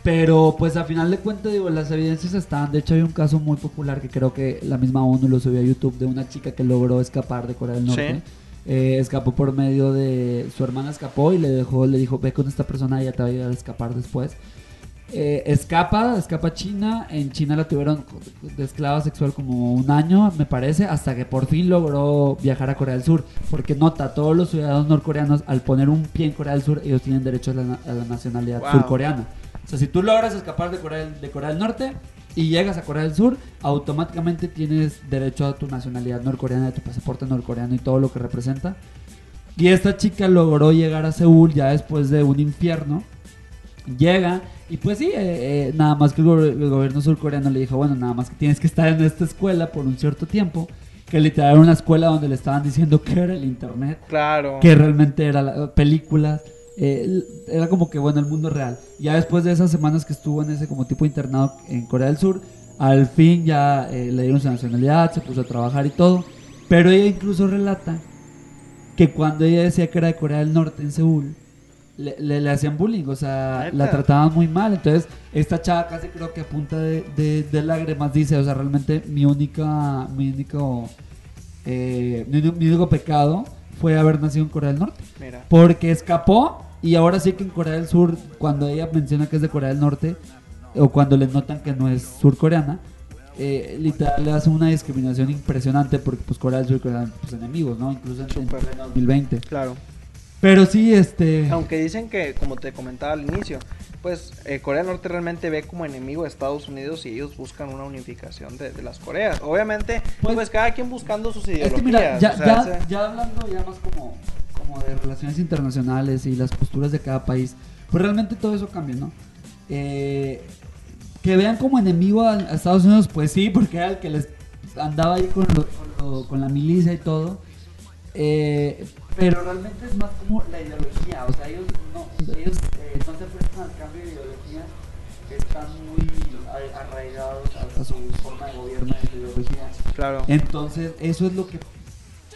Pero pues a final de cuentas, digo, las evidencias están. De hecho, hay un caso muy popular que creo que la misma ONU lo subió a YouTube de una chica que logró escapar de Corea del Norte. Sí. Eh, escapó por medio de. Su hermana escapó y le dejó, le dijo: Ve con esta persona, ella te va a ayudar a escapar después. Eh, escapa, escapa a China. En China la tuvieron de esclava sexual como un año, me parece, hasta que por fin logró viajar a Corea del Sur. Porque nota, todos los ciudadanos norcoreanos, al poner un pie en Corea del Sur, ellos tienen derecho a la, a la nacionalidad Wow. surcoreana. O sea, si tú logras escapar de Corea, del- de Corea del Norte y llegas a Corea del Sur, automáticamente tienes derecho a tu nacionalidad norcoreana, a tu pasaporte norcoreano y todo lo que representa. Y esta chica logró llegar a Seúl ya después de un infierno. Llega y pues sí, eh, eh, nada más que el, go- el gobierno surcoreano le dijo, bueno, nada más que tienes que estar en esta escuela por un cierto tiempo. Que literal era una escuela donde le estaban diciendo que era el internet Claro. que realmente era la- películas. Eh, era como que bueno el mundo real. Ya después de esas semanas que estuvo en ese como tipo internado en Corea del Sur, al fin ya eh, le dieron su nacionalidad, se puso a trabajar y todo. Pero ella incluso relata que cuando ella decía que era de Corea del Norte en Seúl, le, le- le hacían bullying, o sea, ¿Neta? la trataban muy mal. Entonces, esta chava casi creo que a punta de, de, de lágrimas dice, o sea, realmente mi única, mi único, eh, mi, mi único pecado fue haber nacido en Corea del Norte. Mira. Porque escapó y ahora sí que en Corea del Sur, cuando ella menciona que es de Corea del Norte, o cuando le notan que no es surcoreana, eh, literal le hace una discriminación impresionante porque pues Corea del Sur y Corea pues, enemigos, ¿no? Incluso en, en Súper. pleno 2020. Claro. Pero sí, este... Aunque dicen que, como te comentaba al inicio, pues eh, Corea del Norte realmente ve como enemigo a Estados Unidos y ellos buscan una unificación de, de las Coreas. Obviamente, pues, Pues- cada quien buscando sus Es ideologías. que mira, ya, o sea, ya, ese- ya hablando ya más como, como de relaciones internacionales y las posturas de cada país, pues realmente todo eso cambia, ¿no? Eh, que vean como enemigo a, a Estados Unidos, pues sí, porque era el que les andaba ahí con, lo- con, lo- con la milicia y todo. Eh, pero realmente es más como la ideología, o sea, ellos no, ellos, eh, no se prestan al cambio de ideología, están muy arraigados a, a su forma de gobierno y su ideología. Claro. Entonces, eso es lo que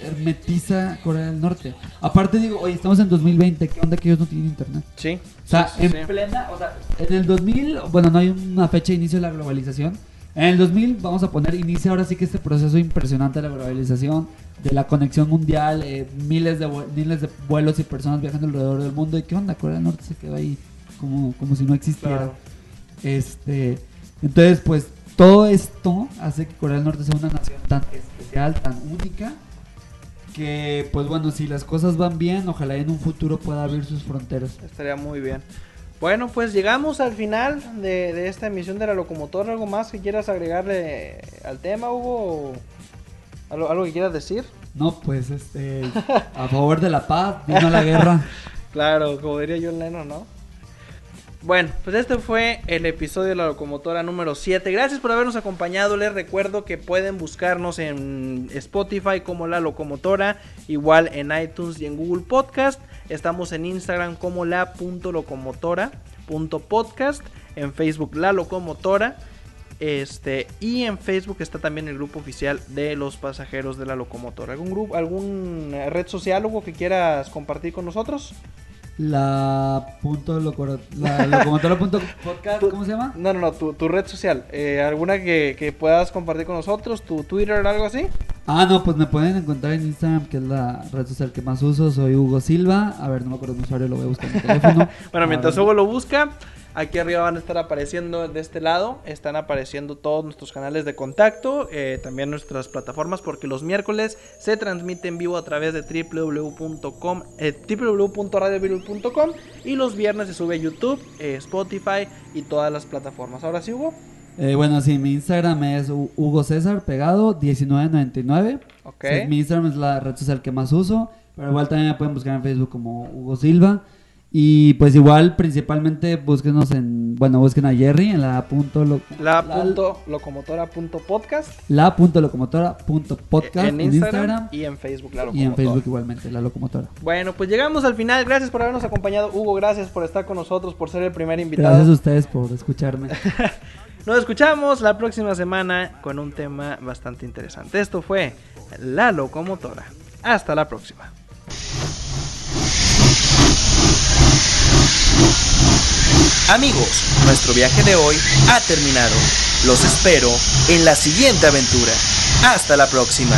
hermetiza Corea del Norte. Aparte digo, oye, estamos en 2020, ¿qué onda que ellos no tienen internet? Sí. O sea, sí, en sí. plena, o sea, en el 2000, bueno, no hay una fecha de inicio de la globalización. En el 2000 vamos a poner inicia ahora sí que este proceso impresionante de la globalización, de la conexión mundial, eh, miles de miles de vuelos y personas viajando alrededor del mundo. ¿Y qué onda? Corea del Norte se quedó ahí como, como si no existiera. Claro. Este, entonces, pues todo esto hace que Corea del Norte sea una nación tan especial, tan única, que, pues bueno, si las cosas van bien, ojalá en un futuro pueda abrir sus fronteras. Estaría muy bien. Bueno, pues llegamos al final de, de esta emisión de la locomotora. ¿Algo más que quieras agregarle al tema, Hugo? ¿O ¿Algo, algo que quieras decir? No, pues, este, a favor de la paz, vino la guerra. Claro, como diría John Lennon, ¿no? Bueno, pues este fue el episodio de la locomotora número 7. Gracias por habernos acompañado. Les recuerdo que pueden buscarnos en Spotify como la locomotora, igual en iTunes y en Google Podcast. Estamos en Instagram como la.locomotora.podcast, en Facebook la locomotora. Este, y en Facebook está también el grupo oficial de los pasajeros de la locomotora. ¿Algún grupo, algún red social que quieras compartir con nosotros? La punto locora- la locomotora punto podcast, ¿cómo se llama? No, no, no, tu, tu red social. Eh, ¿Alguna que, que puedas compartir con nosotros? ¿Tu Twitter o algo así? Ah, no, pues me pueden encontrar en Instagram, que es la red social que más uso. Soy Hugo Silva. A ver, no me acuerdo mi usuario, lo voy a buscar en mi teléfono. Bueno, A mientras ver. Hugo lo busca, aquí arriba van a estar apareciendo de este lado. Están apareciendo todos nuestros canales de contacto, eh, también nuestras plataformas, porque los miércoles se transmite en vivo a través de www.com, eh, www.radiovirul.com y los viernes se sube a YouTube, eh, Spotify y todas las plataformas. Ahora sí, Hugo. Eh, bueno, sí, mi Instagram es Hu- Hugo César pegado 1999. Ok. Sí, mi Instagram es la red social que más uso, pero igual también me pueden buscar en Facebook como Hugo Silva. Y pues igual, principalmente, búsquenos en, bueno, busquen a Jerry en la punto lo- La punto locomotora punto podcast la punto locomotora punto podcast en Instagram, y en Facebook, la y en locomotora. Facebook igualmente, la locomotora. Bueno, pues llegamos al final. Gracias por habernos acompañado. Hugo, gracias por estar con nosotros, por ser el primer invitado. Gracias a ustedes por escucharme. Nos escuchamos la próxima semana con un tema bastante interesante. Esto fue La Locomotora. Hasta la próxima. Amigos, nuestro viaje de hoy ha terminado. Los espero en la siguiente aventura. Hasta la próxima.